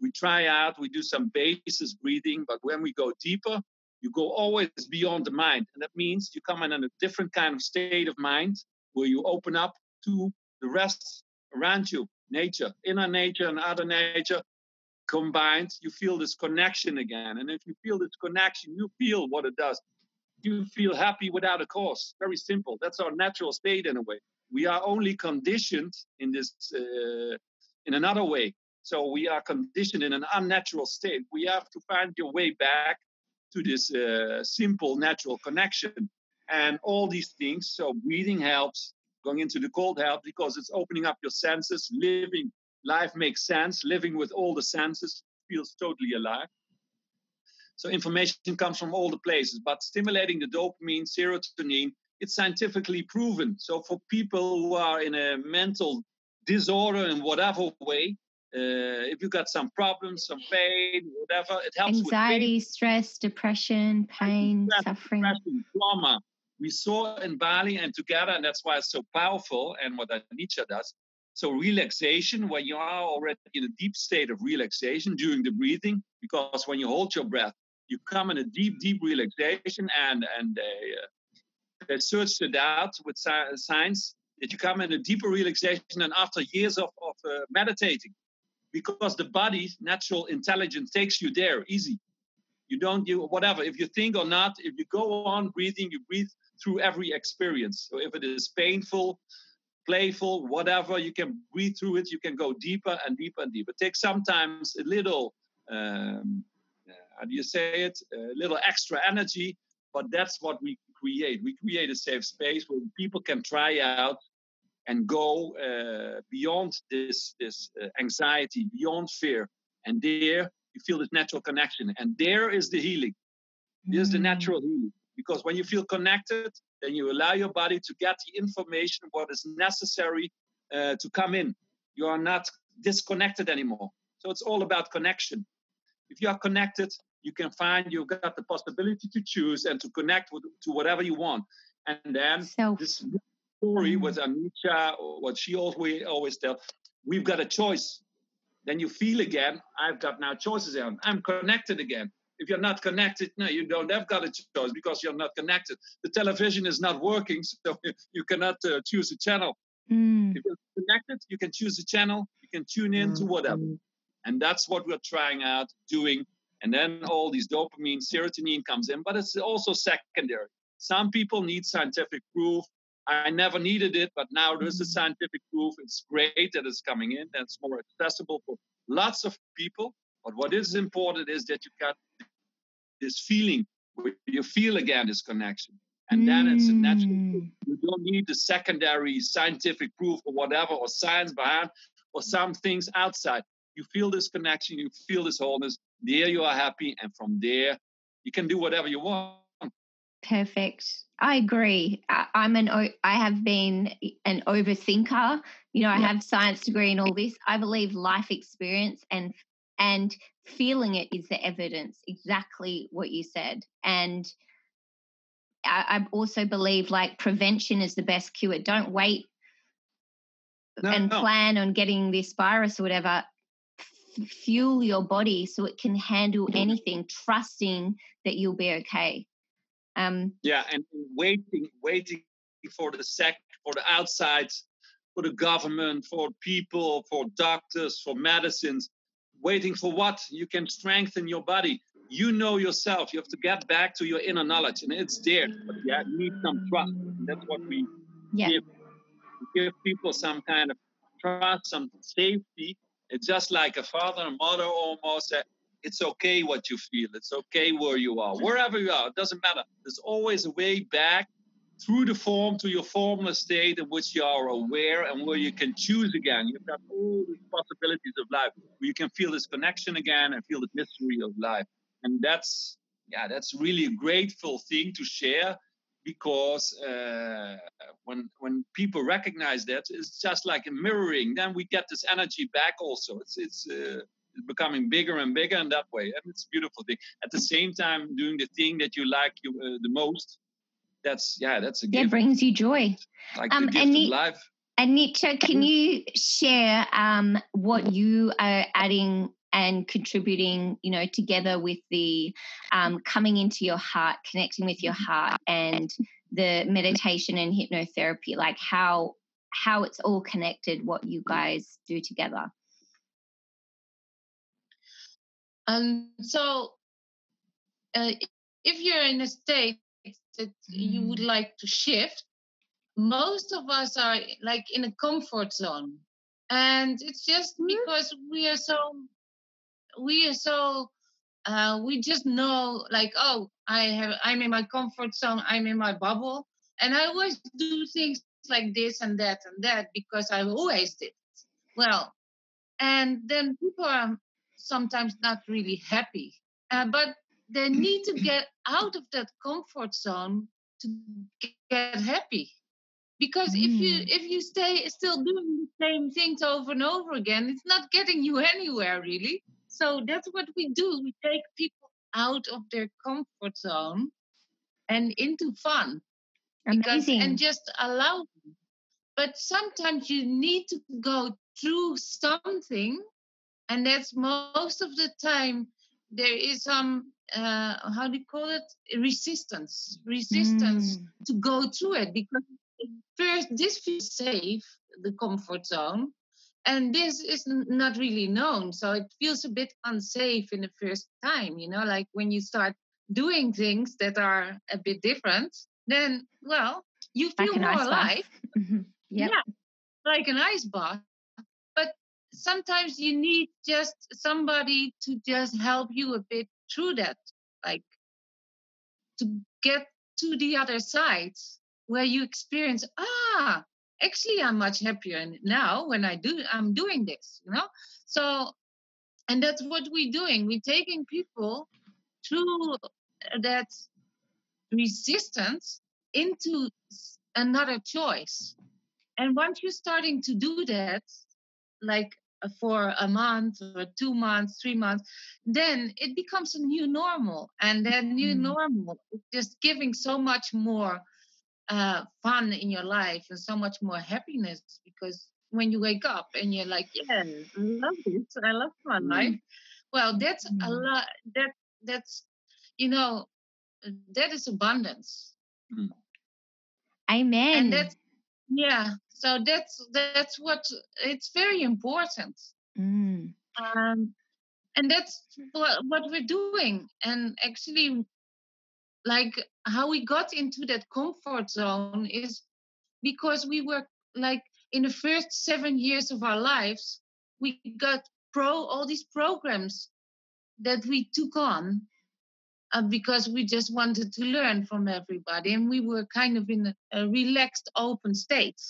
we try out we do some basis breathing but when we go deeper you go always beyond the mind. And that means you come in a different kind of state of mind where you open up to the rest around you, nature, inner nature and outer nature combined, you feel this connection again. And if you feel this connection, you feel what it does. You feel happy without a cause. Very simple. That's our natural state in a way. We are only conditioned in this uh, in another way. So we are conditioned in an unnatural state. We have to find your way back to this uh, simple natural connection and all these things. So breathing helps, going into the cold help because it's opening up your senses. Living life makes sense. Living with all the senses feels totally alive. So information comes from all the places, but stimulating the dopamine, serotonin, it's scientifically proven. So for people who are in a mental disorder in whatever way, uh, if you've got some problems, some pain, whatever, it helps. Anxiety, stress, depression, pain, suffering, depression, trauma, we saw in Bali and together, and that's why it's so powerful and what Anitra does. So relaxation, when you are already in a deep state of relaxation during the breathing, because when you hold your breath, you come in a deep, deep relaxation, and and they, uh, they searched it out with science that you come in a deeper relaxation and after years of, of uh, meditating, because the body's natural intelligence takes you there easy. You don't you whatever if you think or not. If you go on breathing, you breathe through every experience. So if it is painful, playful, whatever, you can breathe through it. You can go deeper and deeper and deeper. Take sometimes a little, um, how do you say it? A little extra energy, but that's what we create. We create a safe space where people can try out and go uh, beyond this this uh, anxiety, beyond fear, and there you feel this natural connection, and there is the healing. There's mm. the natural healing because when you feel connected then you allow your body to get the information what is necessary uh, to come in you are not disconnected anymore so it's all about connection if you are connected you can find you've got the possibility to choose and to connect with, to whatever you want and then Self. this story with Anitra, what she always always tells, we've got a choice. Then you feel again, I've got now choices and I'm connected again. If you're not connected, no, you don't have got a choice because you're not connected. The television is not working, so you cannot uh, choose a channel. Mm. If you're connected, you can choose a channel, you can tune in mm. to whatever. And that's what we're trying out doing. And then all these dopamine, serotonin comes in, but it's also secondary. Some people need scientific proof. I never needed it, but now there's a mm. scientific proof. It's great that it's coming in and it's more accessible for lots of people. But what is important is that you got this feeling where you feel again this connection. And then it's a natural. Mm. You don't need the secondary scientific proof or whatever, or science behind, or some things outside. You feel this connection, you feel this wholeness. There you are happy, and from there you can do whatever you want. Perfect. I agree. I, am an. I have been an overthinker. You know, I yeah. have science degree and all this. I believe life experience and and feeling it is the evidence exactly what you said and I, I also believe like prevention is the best cure. Don't wait no, and no. plan on getting this virus or whatever. F- fuel your body so it can handle anything trusting that you'll be okay. Um yeah and waiting waiting for the sec for the outside for the government for people for doctors for medicines waiting for what you can strengthen your body. You know yourself. You have to get back to your inner knowledge and it's there but you need some trust and that's what we yeah. give. We give people some kind of trust some safety. It's just like a father and mother almost it's okay what you feel. It's okay where you are. Wherever you are it doesn't matter. There's always a way back through the form to your formless state in which you are aware and where you can choose again. You've got all these possibilities of life where you can feel this connection again and feel the mystery of life. And that's, yeah, that's really a grateful thing to share because uh, when when people recognize that, it's just like a mirroring. Then we get this energy back. Also, it's it's. Uh, becoming bigger and bigger in that way and it's a beautiful thing at the same time doing the thing that you like you, uh, the most that's yeah, that's a gift. It brings you joy. Like um, the gift and of life. And Anitra, can you share um, what you are adding and contributing, you know, together with the um, coming into your heart, connecting with your heart, and the meditation and hypnotherapy, like how how it's all connected, what you guys do together. Um. So, uh, if you're in a state that you would mm. like to shift, most of us are like in a comfort zone. And it's just mm. because we are so, we are so, uh, we just know like, oh, I have, I'm in my comfort zone, I'm in my bubble. And I always do things like this and that and that because I always did. Well, and then people are sometimes not really happy. Uh, but they need to get out of that comfort zone to get happy because mm. if you mm. if you stay still doing the same things over and over again it's not getting you anywhere really so that's what we do we take people out of their comfort zone and into fun because Amazing. and just allow them. but sometimes you need to go through something and that's most of the time there is some uh, how do you call it resistance resistance mm. to go through it because first this feels safe the comfort zone and this is not really known so it feels a bit unsafe in the first time you know like when you start doing things that are a bit different then well you feel like more alive mm-hmm. yep. yeah like an ice bath But sometimes you need just somebody to just help you a bit through that like to get to the other side where you experience ah actually i'm much happier now when i do i'm doing this you know? So and that's what we're doing. We're taking people through that resistance into another choice. And once you're starting to do that like for a month or two months, three months, then it becomes a new normal. And then new mm. normal is just giving so much more uh, fun in your life and so much more happiness because when you wake up and you're like, yeah, I love this, I love my mm. life. Well, that's mm. a lot. That that's you know, that is abundance. Amen. And that's yeah so that's that's what it's very important. Mm. um, and that's what, what we're doing. And actually like how we got into that comfort zone is because we were like in the first seven years of our lives we got pro all these programs that we took on uh, because we just wanted to learn from everybody. And we were kind of in a, a relaxed open state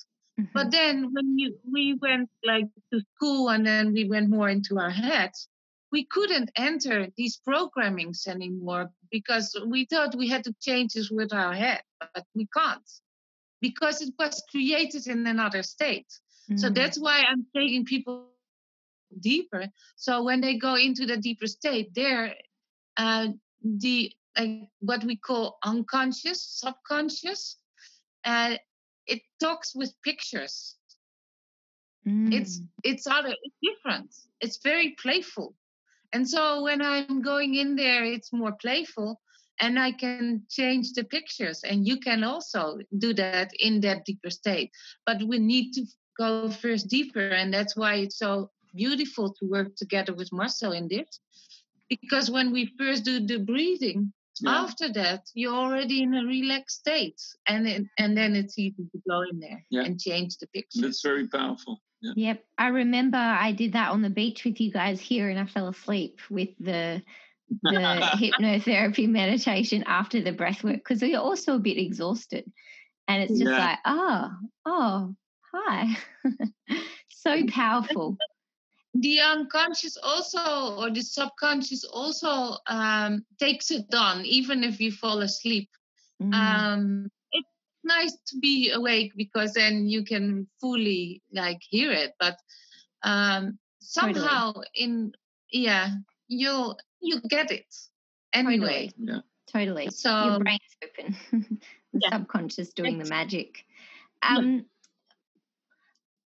mm-hmm. but then when you, we went like to school and then we went more into our heads we couldn't enter these programmings anymore because we thought we had to change this with our head but we can't because it was created in another state mm-hmm. so that's why i'm taking people deeper. So when they go into the deeper state, there, uh, the like what we call unconscious, subconscious, uh, it talks with pictures. Mm. It's it's other, it's different. It's very playful, and so when I'm going in there, it's more playful and I can change the pictures. And you can also do that in that deeper state. But we need to go first deeper. And that's why it's so beautiful to work together with Marcel in this. Because when we first do the breathing, yeah. after that you're already in a relaxed state and it, and then it's easy to go in there yeah. and change the picture that's very powerful yeah. yep i remember i did that on the beach with you guys here and i fell asleep with the the hypnotherapy meditation after the breath work because you're also a bit exhausted. And it's just yeah. like, oh, oh, hi. so powerful. The unconscious also, or the subconscious also um, takes it on, even if you fall asleep. Mm. Um, it's nice to be awake because then you can fully like hear it. But um, somehow totally. in yeah, you'll you get it anyway. Totally. Yeah. Totally. So your brain's open. the yeah. subconscious doing the magic. Um,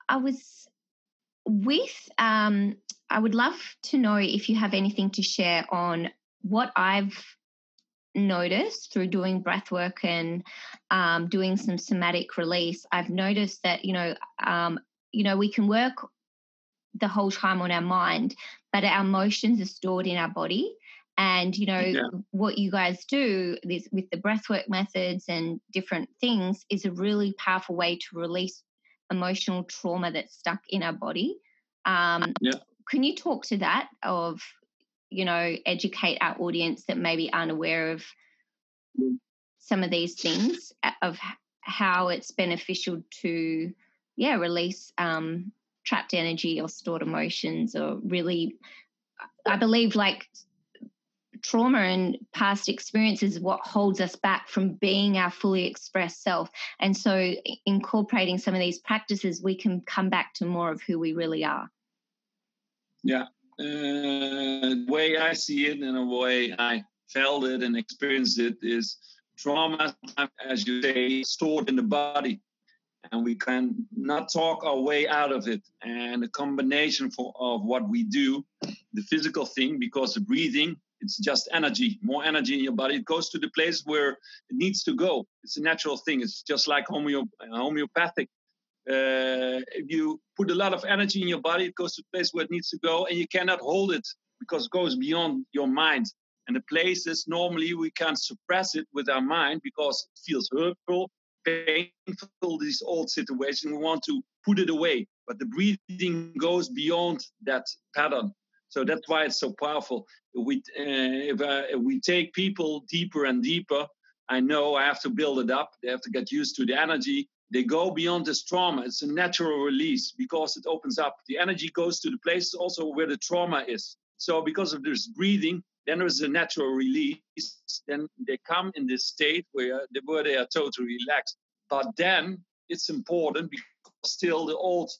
I was with. Um, I would love to know if you have anything to share on what I've noticed through doing breath work and um, doing some somatic release. I've noticed that you know, um, you know, we can work the whole time on our mind, but our emotions are stored in our body. And you know yeah. what you guys do this, with the breathwork methods and different things is a really powerful way to release emotional trauma that's stuck in our body. Um, yeah. Can you talk to that of you know educate our audience that maybe aren't aware of some of these things of how it's beneficial to yeah release um, trapped energy or stored emotions or really i believe like trauma and past experiences what holds us back from being our fully expressed self. And so incorporating some of these practices we can come back to more of who we really are. Yeah. Uh, the way i see it and the way i felt it and experienced it is trauma as you say stored in the body. And we can not talk our way out of it. And a combination for, of what we do, the physical thing, because the breathing, it's just energy, more energy in your body. It goes to the place where it needs to go. It's a natural thing. It's just like homeo, homeopathic. Uh, if you put a lot of energy in your body, it goes to the place where it needs to go, and you cannot hold it because it goes beyond your mind. And the places normally we can't suppress it with our mind because it feels hurtful, painful these old situations we want to put it away but the breathing goes beyond that pattern so that's why it's so powerful we uh, if, if we take people deeper and deeper i know i have to build it up they have to get used to the energy they go beyond this trauma it's a natural release because it opens up the energy goes to the places also where the trauma is so because of this breathing then there is a natural release. Then they come in this state where they, where they are totally relaxed. But then it's important because still the old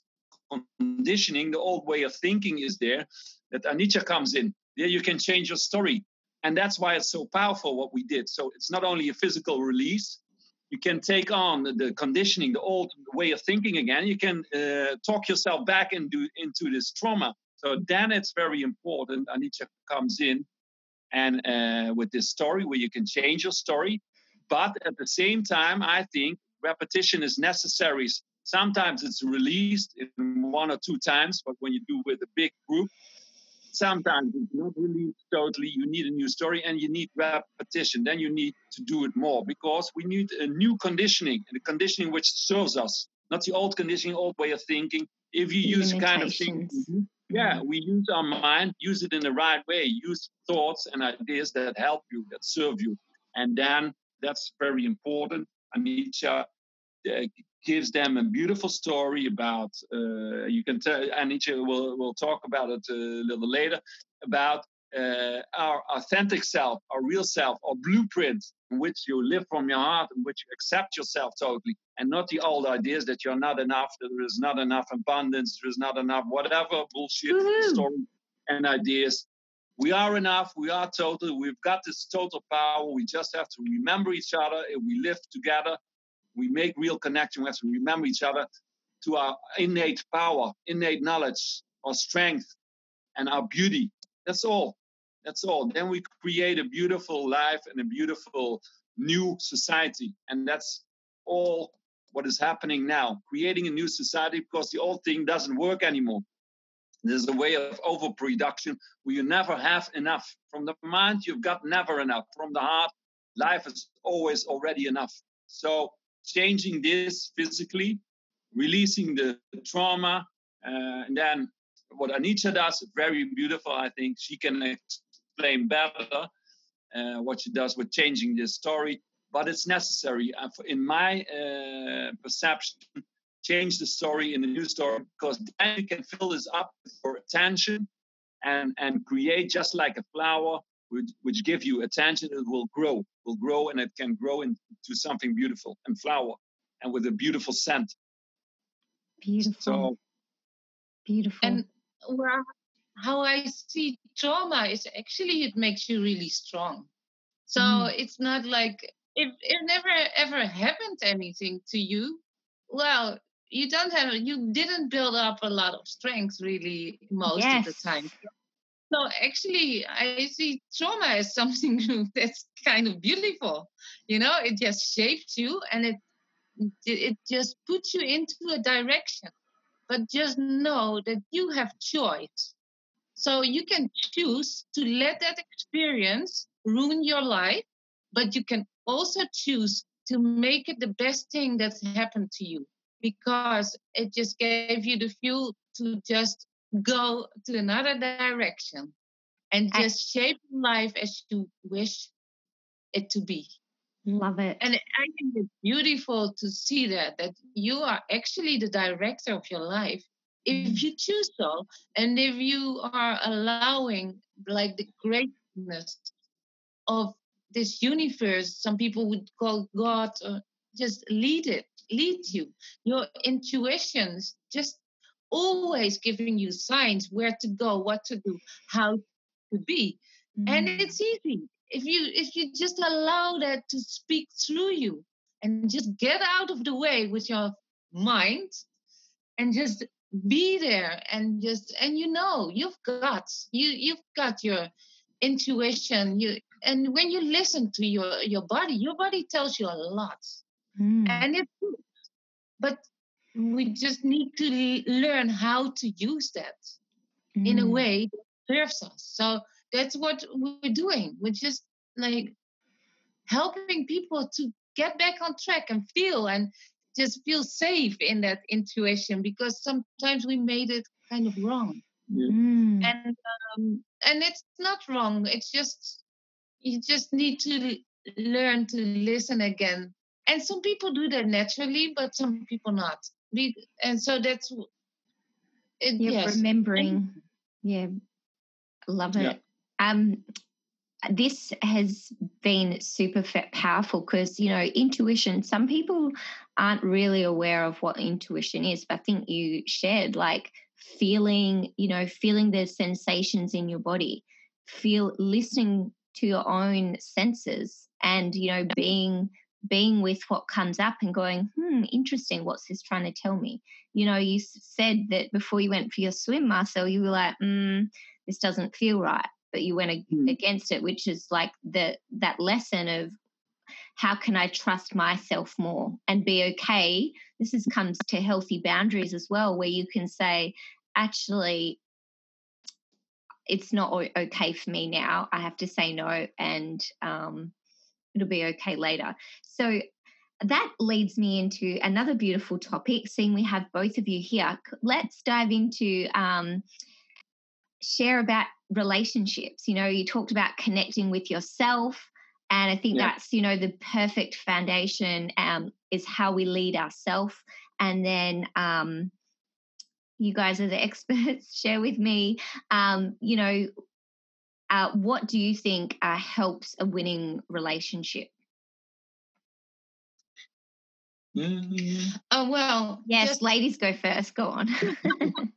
conditioning, the old way of thinking is there. That Anitra comes in. There you can change your story, and that's why it's so powerful what we did. So it's not only a physical release. You can take on the conditioning, the old way of thinking again. You can uh, talk yourself back into into this trauma. So then it's very important. Anitra comes in and uh, with this story where you can change your story. But at the same time, I think repetition is necessary. Sometimes it's released in one or two times, but when you do with a big group, sometimes it's not released totally. You need a new story and you need repetition. Then you need to do it more because we need a new conditioning, and a conditioning which serves us, not the old conditioning, old way of thinking. If you use kind of thing, yeah, we use our mind, use it in the right way, use thoughts and ideas that help you, that serve you. And then that's very important. Anitra uh, gives them a beautiful story about, uh, you can tell, Anitra will, will talk about it a little later, about uh, our authentic self, our real self, our blueprint in which you live from your heart, in which you accept yourself totally, and not the old ideas that you're not enough, that there is not enough abundance, there is not enough whatever bullshit story and ideas. We are enough. We are total. We've got this total power. We just have to remember each other. If we live together, we make real connection. We have to remember each other to our innate power, innate knowledge, our strength, and our beauty. That's all. That's all. Then we create a beautiful life and a beautiful new society. And that's all what is happening now. Creating a new society because the old thing doesn't work anymore. There's a way of overproduction where you never have enough. From the mind, you've got never enough. From the heart, life is always already enough. So changing this physically, releasing the trauma, uh, and then what Anitra does, very beautiful, I think. She can explain better uh, what she does with changing this story, but it's necessary. Uh, in my uh, perception, change the story in a new story because then you can fill this up for attention and, and create just like a flower which, which give you attention. It will grow, will grow, and it can grow into something beautiful and flower and with a beautiful scent. Beautiful. So beautiful. And well, how I see trauma is actually it makes you really strong. So mm. it's not like if it never ever happened anything to you, well, you don't have you didn't build up a lot of strength really most yes. of the time. So actually, I see trauma as something that's kind of beautiful. You know, it just shapes you and it it just puts you into a direction. But just know that you have choice. So you can choose to let that experience ruin your life, but you can also choose to make it the best thing that's happened to you because it just gave you the fuel to just go to another direction and just shape life as you wish it to be. Love it. And I think it's beautiful to see that that you are actually the director of your life if mm. you choose so and if you are allowing like the greatness of this universe some people would call god or just lead it lead you your intuitions just always giving you signs where to go what to do how to be mm. and it's easy if you if you just allow that to speak through you and just get out of the way with your mind and just be there and just and you know you've got you you've got your intuition you and when you listen to your your body your body tells you a lot mm. and it but we just need to learn how to use that mm. in a hmm. way that serves us so that's what we're doing we're just like helping people to get back on track and feel and just feel safe in that intuition because sometimes we made it kind of wrong. Mm. And um, and it's not wrong. It's just you just need to learn to listen again. And some people do that naturally, but some people not. And so that's it, yeah, yes. remembering. Yeah, love it. Yeah. Um, this has been super powerful because you know intuition some people aren't really aware of what intuition is but i think you shared like feeling you know feeling the sensations in your body feel listening to your own senses and you know being being with what comes up and going hmm interesting what's this trying to tell me you know you said that before you went for your swim marcel you were like mm, this doesn't feel right but you went mm. against it, which is like the that lesson of how can I trust myself more and be okay. This is comes to healthy boundaries as well, where you can say, actually, it's not okay for me now. I have to say no, and um, it'll be okay later. So that leads me into another beautiful topic. Seeing we have both of you here, let's dive into um, share about relationships. You know, you talked about connecting with yourself. And I think yeah. that's, you know, the perfect foundation um, is how we lead ourselves. And then um, you guys are the experts, share with me, um, you know, uh, what do you think uh, helps a winning relationship? Mm-hmm. Oh well. Yes, just... ladies go first. Go on.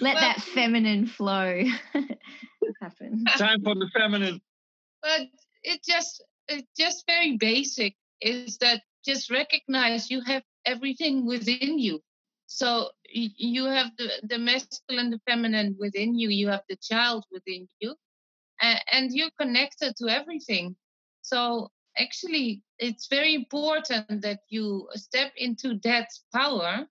Let that feminine flow happen. Time for the feminine. But it just it's just very basic is that just recognize you have everything within you. So you have the, the masculine, the feminine within you, you have the child within you, and, and you're connected to everything. So actually, it's very important that you step into that power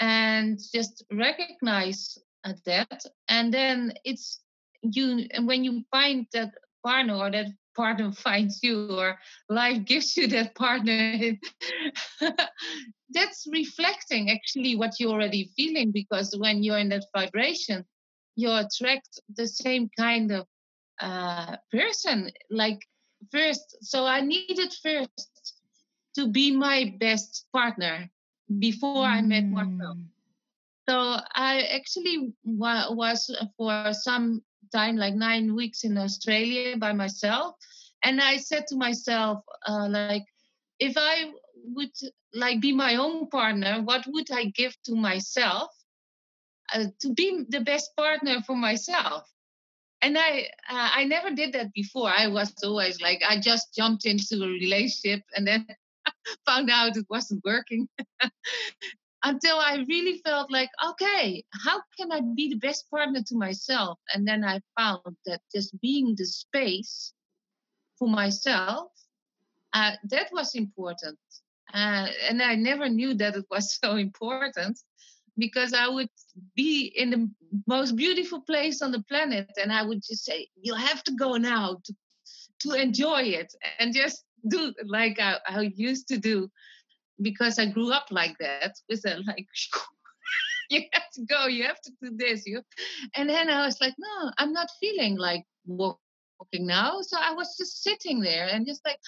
and just recognize uh, that. And then it's you, and when you find that partner or that partner finds you or life gives you that partner that's reflecting actually what you're already feeling because when you're in that vibration you attract the same kind of uh, person like first so i needed first to be my best partner before mm. i met myself mm. so i actually wa- was for some time like nine weeks in australia by myself. And i said to myself uh, like if i would like be my own partner what would i give to myself uh, to be the best partner for myself? And i uh, i never did that before. I was always like i just jumped into a relationship and then found out it wasn't working until i really felt like okay how can i be the best partner to myself? And then i found that just being the space for myself uh, that was important. Uh, and i never knew that it was so important because I would be in the most beautiful place on the planet and I would just say, You have to go now to, to enjoy it and just do like I, I used to do because I grew up like that with a like you have to go, you have to do this, you and then I was like, No, I'm not feeling like walking now. So I was just sitting there and just like,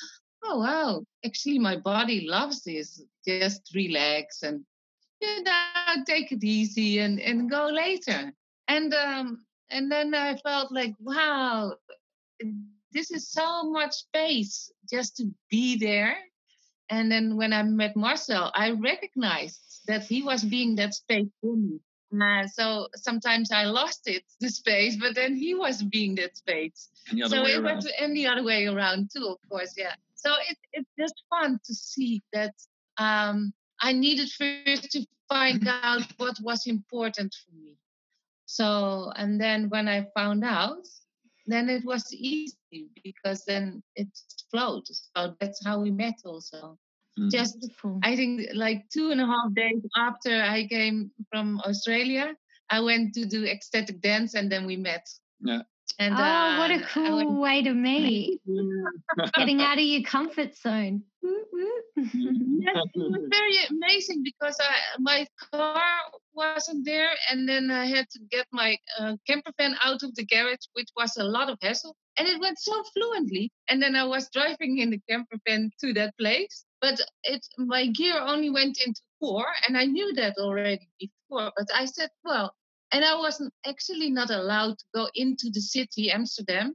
oh wow, actually my body loves this. Just relax and you know, take it easy and, and go later. And um, and then I felt like, wow, this is so much space just to be there. And then when I met Marcel, I recognized that he was being that space for me. Uh, so sometimes I lost it, the space, but then he was being that space. So it was and the other way around too, of course, yeah. So it, it's just fun to see that um, I needed first to find out what was important for me. So, and then when I found out, then it was easy because then it flowed. So that's how we met also. Mm. Just, I think like two and a half days after I came from Australia, I went to do ecstatic dance and then we met. Yeah. And, oh, uh, what a cool way to meet! Getting out of your comfort zone. yes, it was very amazing because I, my car wasn't there, and then I had to get my uh, camper van out of the garage, which was a lot of hassle. And it went so fluently. And then I was driving in the camper van to that place, but it my gear only went into four, and I knew that already before. But I said, well, and I wasn't actually not allowed to go into the city, Amsterdam,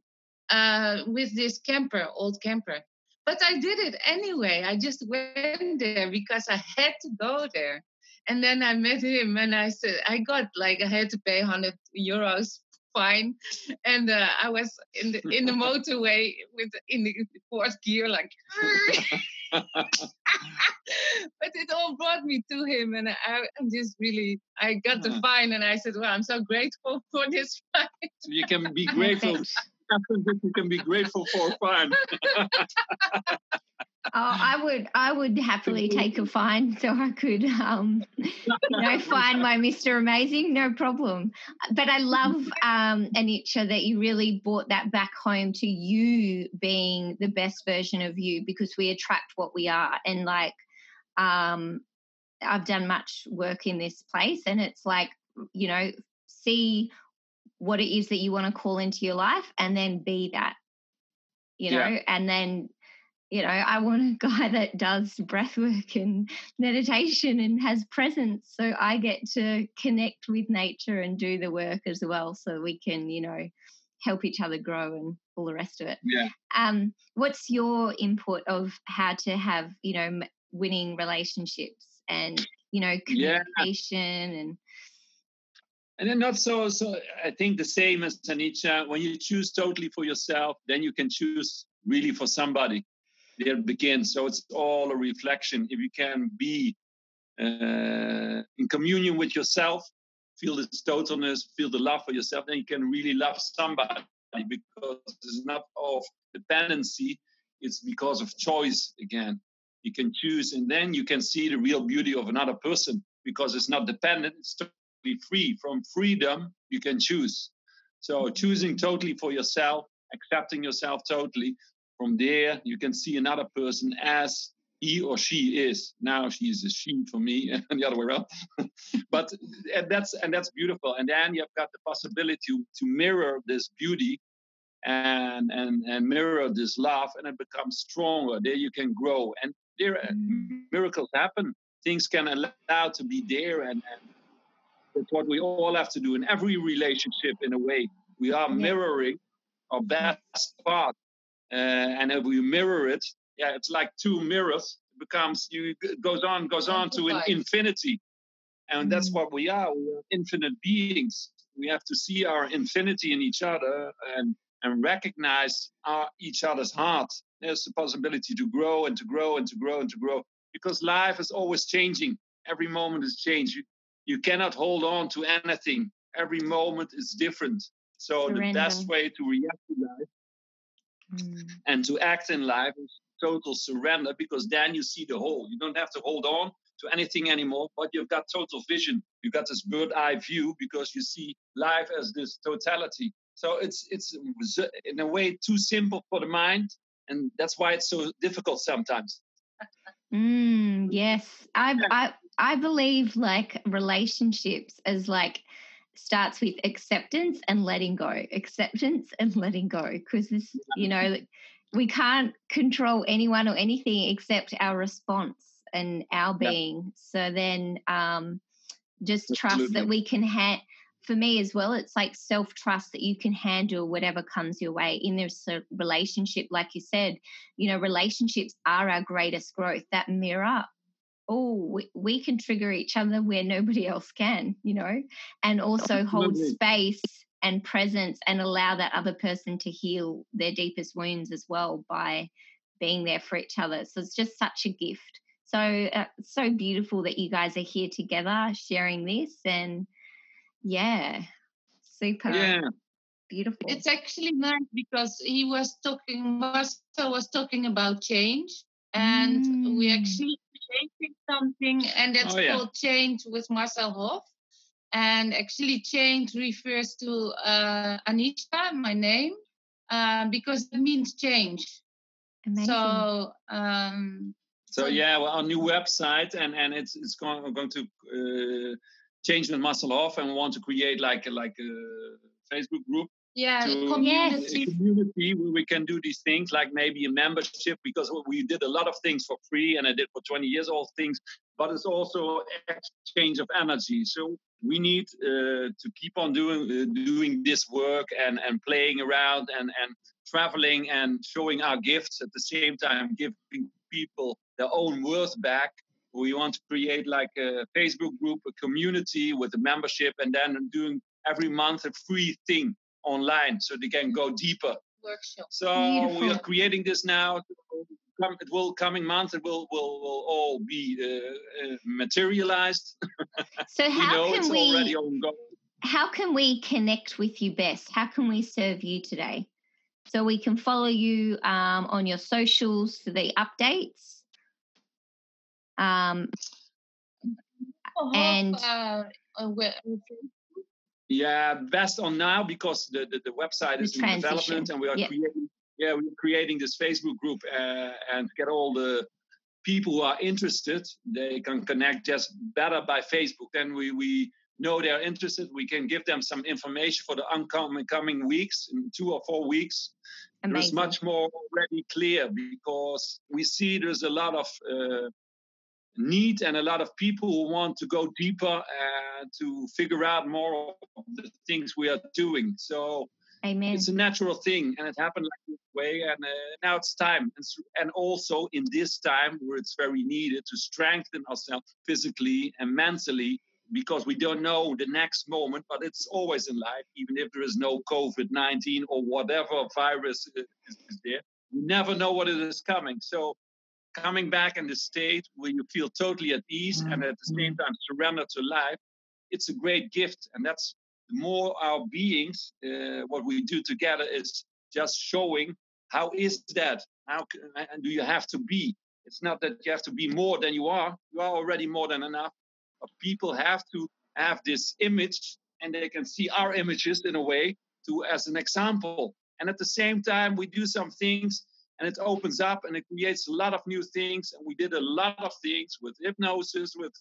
uh, with this camper, old camper. But I did it anyway. I just went there because I had to go there. And then I met him and I said, I got like, I had to pay 100 euros fine. And uh, I was in the, in the motorway with in the fourth gear, like, but it all brought me to him. And I, am just really, I got the uh-huh. fine and I said, well, I'm so grateful for this fine. So you can be grateful you can be grateful for fine. Oh, I would, I would happily take a fine so I could, um, you know, find my Mr. Amazing, no problem. But I love, um, Anitra, that you really brought that back home to you being the best version of you because we attract what we are. And like, um, I've done much work in this place, and it's like, you know, see what it is that you want to call into your life and then be that you know yeah. and then you know i want a guy that does breath work and meditation and has presence so i get to connect with nature and do the work as well so we can you know help each other grow and all the rest of it. Yeah. Um, what's your input of how to have you know winning relationships and you know communication yeah. and and then not so so i think the same as Anitra when you choose totally for yourself then you can choose really for somebody there begins so it's all a reflection. If you can be uh, in communion with yourself feel this totalness feel the love for yourself then you can really love somebody because it's not of dependency. It's because of choice again. You can choose and then you can see the real beauty of another person because it's not dependent. It's totally free. From freedom you can choose. So choosing totally for yourself accepting yourself totally from there you can see another person as he or she is. Now she is a she for me and the other way around. But and that's and that's beautiful. And then you've got the possibility to, to mirror this beauty and and and mirror this love and it becomes stronger. There you can grow. And there mm. miracles happen. Things can allow to be there and, and that's what we all have to do in every relationship in a way. We are mirroring our best part and if we mirror it yeah it's like two mirrors it becomes you it goes on goes on to an infinity. And that's mm. what we are we are infinite beings. We have to see our infinity in each other and and recognize our, each other's heart. There's the possibility to grow and to grow and to grow and to grow because life is always changing. Every moment is change you, you cannot hold on to anything. Every moment is different. So Surrender. the best way to react to life mm. and to act in life is total surrender because then you see the whole. You don't have to hold on to anything anymore but you've got total vision. You've got this bird eye view because you see life as this totality. So it's it's in a way too simple for the mind and that's why it's so difficult sometimes. Mm, yes. I. I i believe like relationships as like starts with acceptance and letting go acceptance and letting go because this you know we can't control anyone or anything except our response and our being yeah. so then um just Absolutely. trust that we can have for me as well, it's like self trust that you can handle whatever comes your way in this relationship. Like you said, you know, relationships are our greatest growth. That mirror, oh, we, we can trigger each other where nobody else can, you know, and also Absolutely. hold space and presence and allow that other person to heal their deepest wounds as well by being there for each other. So it's just such a gift. So uh, so beautiful that you guys are here together sharing this and yeah. Super. Yeah. Beautiful. It's actually nice because he was talking, Marcel was talking about change, and mm. we actually changing something, and that's oh, called change with Marcel Hof. And actually, change refers to uh, Anitra, my name, uh, because it means change. Amazing. So, um, so yeah, well, our new website, and and it's it's going going to uh, change with Marcel Hof and we want to create like a, like a Facebook group. Yeah, community. A community where we can do these things like maybe a membership because we did a lot of things for free and I did for 20 years all things, but it's also exchange of energy. So we need uh, to keep on doing uh, doing this work and and playing around and and traveling and showing our gifts at the same time giving people their own worth back we want to create like a Facebook group, a community with a membership, and then doing every month a free thing online so they can go deeper. Workshop. So Beautiful. we are creating this now. It will coming month. It will will, will all be uh, uh, materialized. So how can we? How can we connect with you best? How can we serve you today? So we can follow you um, on your socials for the updates um, and uh, uh yeah, best on now because the, the, the website is in development and we are creating yeah we're creating this Facebook group uh, and get all the people who are interested they can connect just better by Facebook. Then we we know they're interested. We can give them some information for the upcoming coming weeks in two or four weeks. Amazing. It's much more already clear because we see there's a lot of uh, need and a lot of people who want to go deeper and to figure out more of the things we are doing. So Amen. It's a natural thing, and it happened like this way. And uh, now it's time, and, and also in this time where it's very needed to strengthen ourselves physically and mentally, because we don't know the next moment. But it's always in life, even if there is no COVID nineteen or whatever virus is, is there. You never know what it is coming. So coming back in the state where you feel totally at ease mm-hmm. and at the same time surrender to life, it's a great gift, and that's the more our beings, uh, what we do together is just showing how is that? How and do you have to be? It's not that you have to be more than you are. You are already more than enough. But people have to have this image, and they can see our images in a way to as an example. And at the same time, we do some things, and it opens up and it creates a lot of new things. And we did a lot of things with hypnosis, with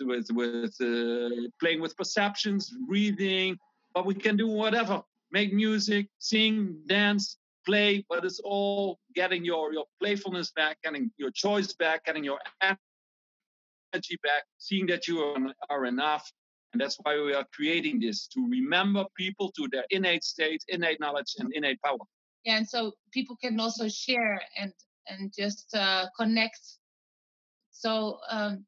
with with, uh, playing with perceptions, breathing. But we can do whatever: make music, sing, dance, play. But it's all getting your your playfulness back, getting your choice back, getting your energy back, seeing that you are, are enough. And that's why we are creating this to remember people to their innate state, innate knowledge, and innate power. Yeah, and so people can also share and and just uh, connect. So um,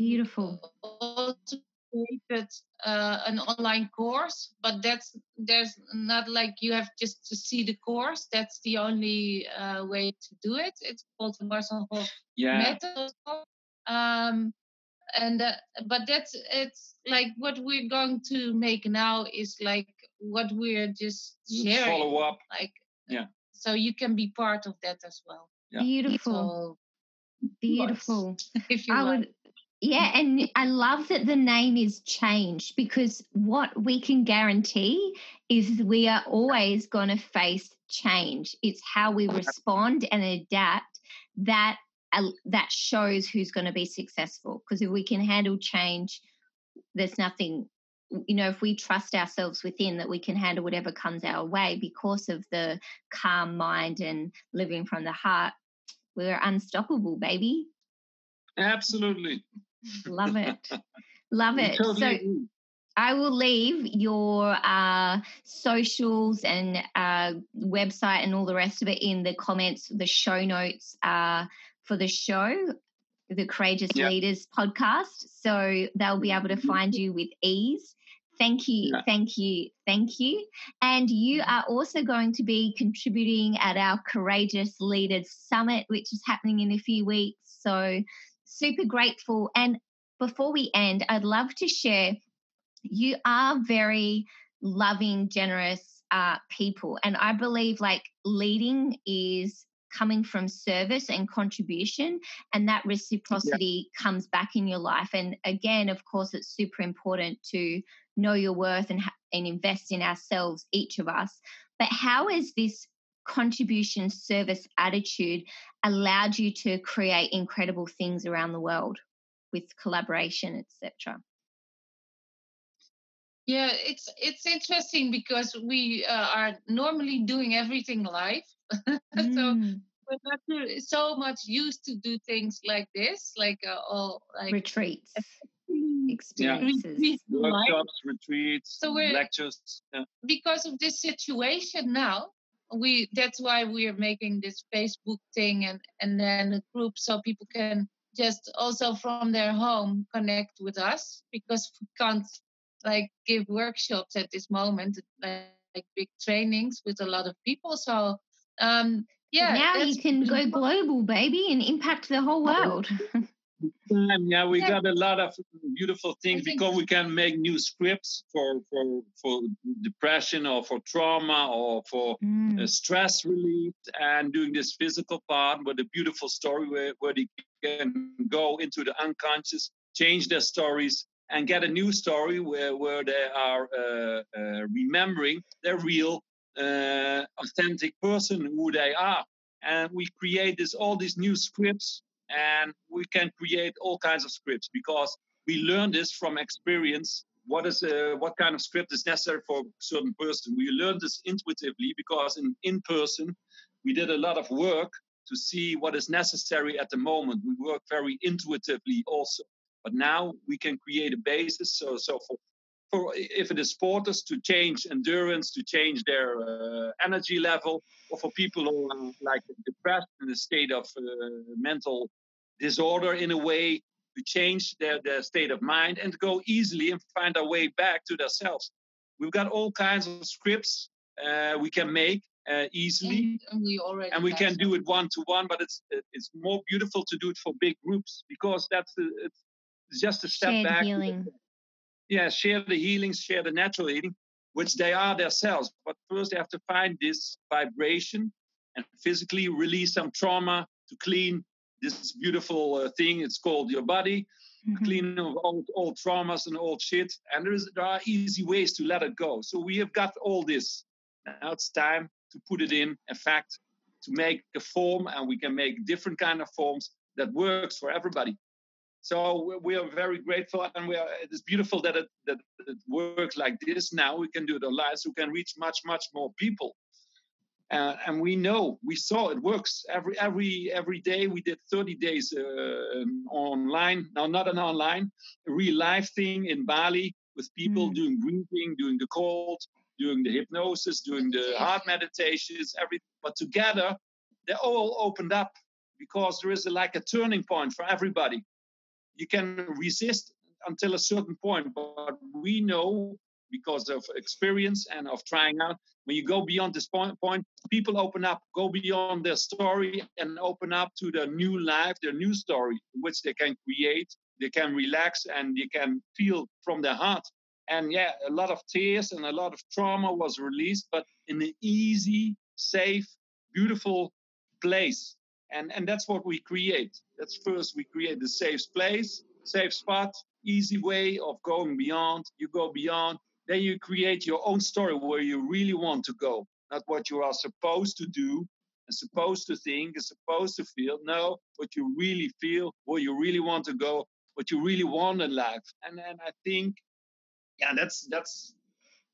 Beautiful. Also created uh, an online course, but that's there's not like you have just to see the course. That's the only uh, way to do it. It's called the Marcel Hof yeah. method. Um, and uh, but that's it's like what we're going to make now is like what we're just sharing. Follow up. Like yeah. So you can be part of that as well. Yeah. Beautiful. So, Beautiful. If you I like. would yeah, and I love that the name is changed because what we can guarantee is we are always going to face change. It's how we respond and adapt that uh, that shows who's going to be successful. Because if we can handle change, there's nothing. You know, if we trust ourselves within that we can handle whatever comes our way because of the calm mind and living from the heart, we're unstoppable, baby. Absolutely. Love it. Love it. so I will leave your uh, socials and uh, website and all the rest of it in the comments, the show notes uh, for the show, the Courageous yep. Leaders podcast. So they'll be able to find you with ease. Thank you, thank you, thank you. And you are also going to be contributing at our Courageous Leaders Summit, which is happening in a few weeks. So super grateful. And before we end, I'd love to share you are very loving, generous uh, people. And I believe like leading is coming from service and contribution and that reciprocity yeah. comes back in your life and again of course it's super important to know your worth and and invest in ourselves each of us but how has this contribution service attitude allowed you to create incredible things around the world with collaboration etc yeah it's it's interesting because we uh, are normally doing everything live. Mm. so we're not so much used to do things like this like uh, all like retreats experiences yeah. workshops retreats so we're, lectures yeah. because of this situation now we that's why we're making this facebook thing and and then a group so people can just also from their home connect with us because we can't like give workshops at this moment like, like big trainings with a lot of people. So um yeah now you can go global baby and impact the whole world time, yeah, we got a lot of beautiful things because we can make new scripts for for for depression or for trauma or for mm. uh, stress relief, and doing this physical part with a beautiful story where where they can go into the unconscious, change their stories, and get a new story where where they are uh, uh, remembering their real, uh, authentic person who they are, and we create this all these new scripts and we can create all kinds of scripts because we learn this from experience. What is uh, what kind of script is necessary for a certain person? We learn this intuitively because in in person we did a lot of work to see what is necessary at the moment. We work very intuitively also. But now we can create a basis. So so for for if it is sporters to change endurance, to change their uh, energy level, or for people who are like depressed in a state of uh, mental disorder in a way to change their, their state of mind and go easily and find our way back to themselves. We've got all kinds of scripts uh, we can make uh, easily, and we and we can do it one to one. But it's it's more beautiful to do it for big groups because that's the, it's just a step Shared back. healing. Yeah, share the healings, share the natural healing, which they are themselves. But first, they have to find this vibration and physically release some trauma to clean this beautiful uh, thing. It's called your body Mhm. clean of old traumas and old shit. And there is there are easy ways to let it go. So we have got all this. Now it's time to put it in effect, to make a form, and we can make different kind of forms that works for everybody. So we- we are very grateful, and we are. It is beautiful that it that it works like this. Now we can do it online, so we can reach much much more people. Uh, and we know we saw it works every every every day. We did 30 days uh, um, online. Now not an online, real life thing in Bali with people Mm. doing breathing, doing the cold, doing the hypnosis, doing the heart meditations. Every but together, they all opened up because there is a, like a turning point for everybody. You can resist until a certain point, but we know because of experience and of trying out when you go beyond this point, point people open up go beyond their story and open up to their new life their new story which they can create they can relax and they can feel from their heart. And yeah a lot of tears and a lot of trauma was released but in an easy safe beautiful place. And and that's what we create. That's first we create the safe place safe spot easy way of going beyond. You go beyond then you create your own story where you really want to go, not what you are supposed to do and supposed to think and supposed to feel. No, what you really feel, where you really want to go, what you really want in life. And then I think, yeah, that's that's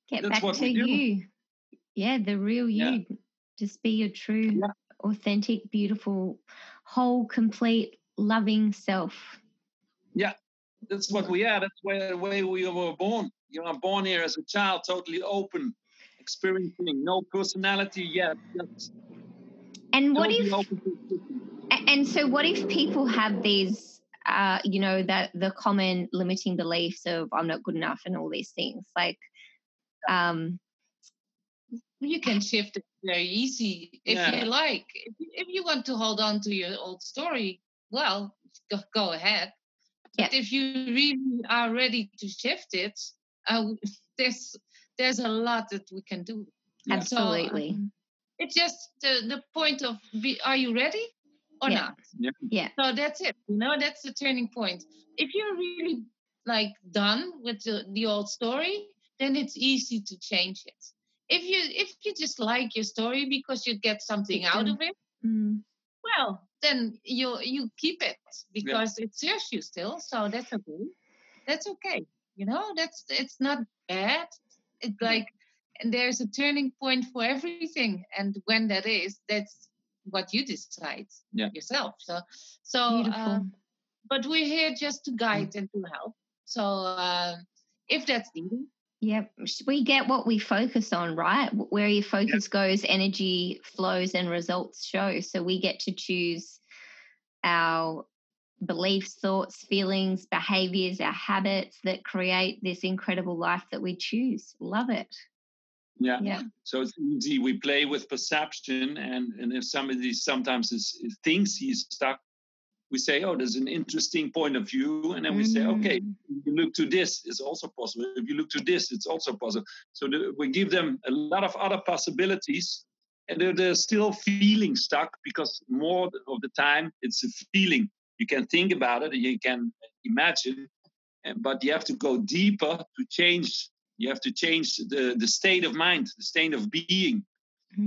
Get That's back what to you. Yeah, the real you. Yeah. Just be your true, Yeah. authentic, beautiful, whole, complete, loving self. Yeah, that's what we are. That's where the way we were born. You are born here as a child, totally open, experiencing no personality yet. Just And what totally if open to existence. A- And so, what if people have these, uh, you know, that the common limiting beliefs of I'm not good enough and all these things? Like, um, you can shift it very easy if Yeah. you like. If, if you want to hold on to your old story, well, go, go ahead. But if you really are ready to shift it, uh, there's there's a lot that we can do. Yeah. So, absolutely, um, it's just the, the point of be, are you ready or Yeah. not? yeah, yeah. So that's it. You know, that's the turning point. If you're really like done with the, the old story, then it's easy to change it. If you if you just like your story because you get something Keep out of it, Mm, well, then you you keep it because it serves you still. So that's okay. That's okay. You know, that's it's not bad. It's like and there's a turning point for everything, and when that is, that's what you decide Yeah. yourself. So so uh, but we're here just to guide and to help. So uh, if that's needed, Yep. We get what we focus on, right? Where your focus goes, energy flows and results show. So we get to choose our beliefs, thoughts, feelings, behaviors, our habits that create this incredible life that we choose. Love it. Yeah. Yeah. So it's easy. We play with perception, and and if somebody sometimes is, thinks he's stuck, we say, "Oh, there's an interesting point of view," and then we say, "Okay, Mm. if you look to this, it's also possible. If you look to this, it's also possible." So the, we give them a lot of other possibilities, and they're, they're still feeling stuck because more of the time it's a feeling. You can think about it, you can imagine, eh, but you have to go deeper to change. You have to change the, the state of mind, the state of being.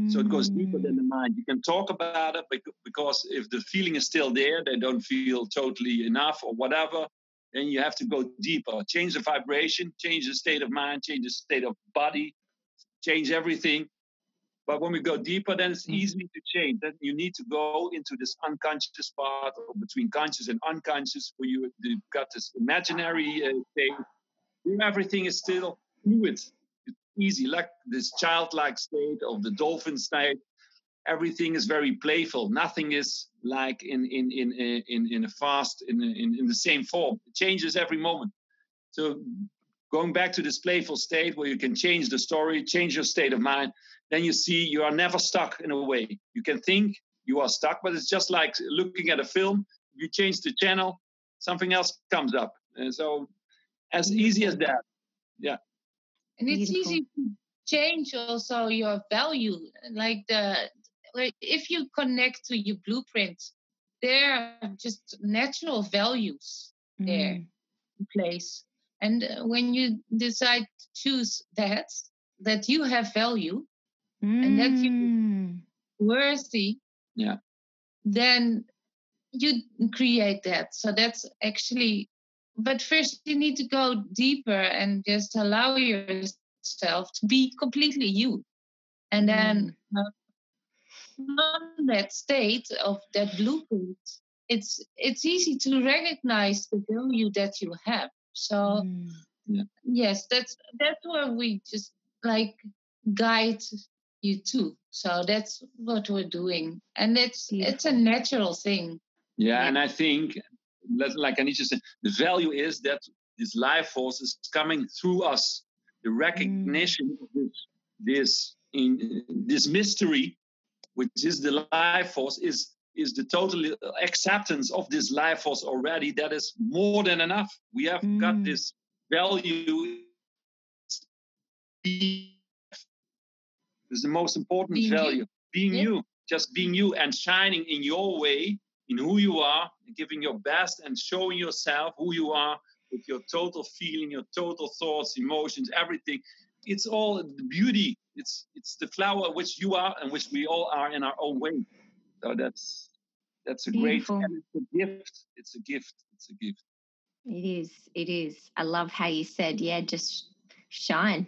So it goes deeper than the mind. You can talk about it bec- because if the feeling is still there, they don't feel totally enough or whatever, then you have to go deeper. Change the vibration, change the state of mind, change the state of body, change everything. But when we go deeper, then it's Mhm. easy to change. Then you need to go into this unconscious part or between conscious and unconscious, where you, you've got this imaginary uh, state everything is still fluid. It's easy, like this childlike state of the dolphin state. Everything is very playful. Nothing is like in in in in in a fast in in, in the same form. It changes every moment. So going back to this playful state where you can change the story, change your state of mind, then you see you are never stuck in a way. You can think you are stuck, but it's just like looking at a film. You change the channel, something else comes up. And so as easy as that. Yeah. And it's Beautiful. easy to change also your value. Like the if you connect to your blueprint, there are just natural values mm. there in place. And when you decide to choose that, that you have value mm. and that you worthy, yeah, then you create that. So that's actually, but first you need to go deeper and just allow yourself to be completely you. And then mm. uh, from that state of that blueprint, it's it's easy to recognize the value that you have. So mm. yeah. yes, that's that's where we just like guide you too. So that's what we're doing, and it's yeah. it's a natural thing. Yeah, yeah. and I think, like Anitra said, the value is that this life force is coming through us. The recognition mm. of this this in this mystery, which is the life force, is is the total acceptance of this life force already that is more than enough we have mm. got this value is the most important being value you. being yeah. you just being you and shining in your way in who you are giving your best and showing yourself who you are with your total feeling your total thoughts emotions everything it's all the beauty it's it's the flower which you are and which we all are in our own way so that's that's a Beautiful. great it's a gift. It's a gift. It's a gift. It is. It is. I love how you said, yeah, just shine.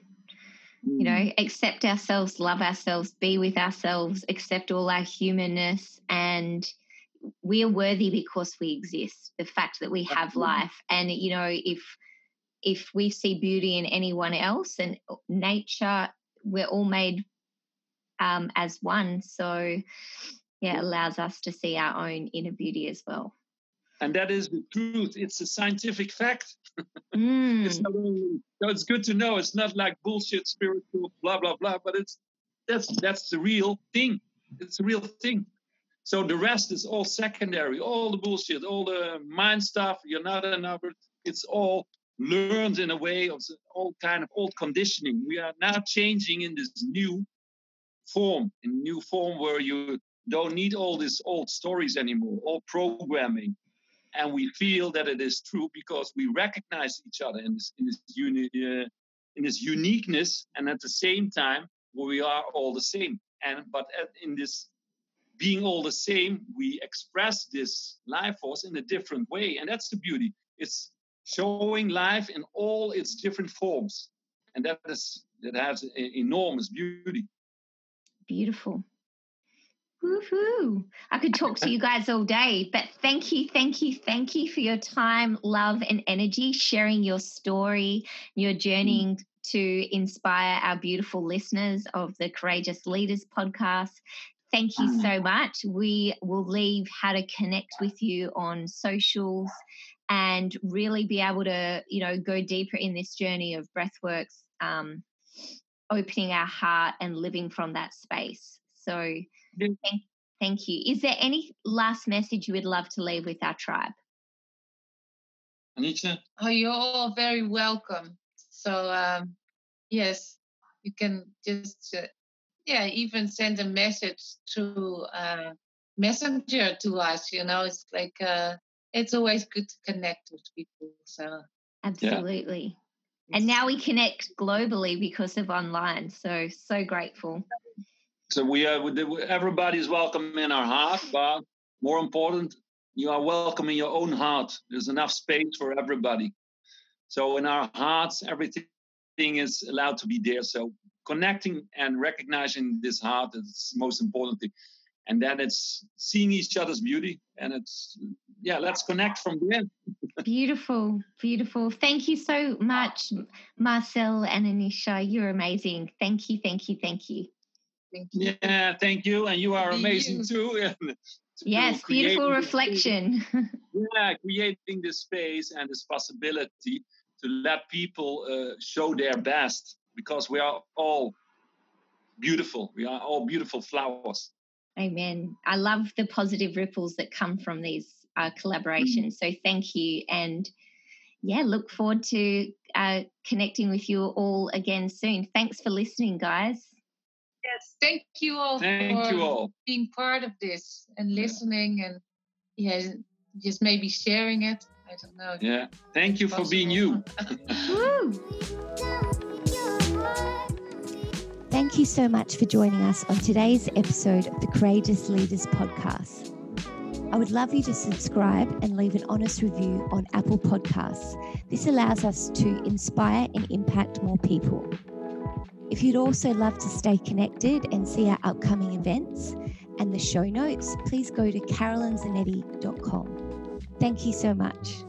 You know, mm. accept ourselves, love ourselves, be with ourselves, accept all our humanness, and we are worthy because we exist. The fact that we have life, and you know, if if we see beauty in anyone else and nature, we're all made um, as one. So yeah, allows us to see our own inner beauty as well. And that is the truth. It's a scientific fact. Mm. it's not only, so it's good to know. It's not like bullshit, spiritual, blah blah blah. But it's that's that's the real thing. It's a real thing. So the rest is all secondary. All the bullshit, all the mind stuff. You're not another. It's all learned in a way of all kind of old conditioning. We are now changing in this new form, in new form where you don't need all these old stories anymore, all programming. And we feel that it is true because we recognize each other in this in this, uni, uh, in this uniqueness, and at the same time, we are all the same. And but in this being all the same, we express this life force in a different way, and that's the beauty. It's showing life in all its different forms, and that is that has enormous beauty. Beautiful. Woohoo! I could talk to you guys all day, but thank you, thank you, thank you for your time, love, and energy, sharing your story, your journey mm. to inspire our beautiful listeners of the Courageous Leaders podcast. Thank you so mm. much. We will leave how to connect with you on socials and really be able to, you know, go deeper in this journey of breathworks, um, opening our heart and living from that space. So Thank, thank you. Is there any last message you would love to leave with our tribe? Anitra? Oh, you're all very welcome. So, um, yes, you can just, uh, yeah, even send a message through uh, Messenger to us. You know, it's like, uh, it's always good to connect with people. So, absolutely. Yeah. And now we connect globally because of online. So, so grateful. So we are everybody's welcome in our heart, but more important, you are welcome in your own heart. There's enough space for everybody. So in our hearts, everything is allowed to be there. So connecting and recognizing this heart is most important thing. and then it's seeing each other's beauty and it's yeah let's connect from there beautiful beautiful thank you so much marcel and anitra you're amazing thank you thank you thank you thank you yeah thank you and you are amazing you. too yes beautiful reflection yeah creating this space and this possibility to let people uh, show their best because we are all beautiful we are all beautiful flowers Amen. I love the positive ripples that come from these uh, collaborations. So thank you. And yeah, look forward to uh, connecting with you all again soon. Thanks for listening, guys. Yes, thank you all thank for you all. being part of this and listening yeah. and yeah, just maybe sharing it. I don't know. Yeah, thank you for being you. Thank you so much for joining us on today's episode of the Courageous Leaders podcast. I would love you to subscribe and leave an honest review on Apple Podcasts. This allows us to inspire and impact more people. If you'd also love to stay connected and see our upcoming events and the show notes, please go to carolynzanetti.com. Thank you so much.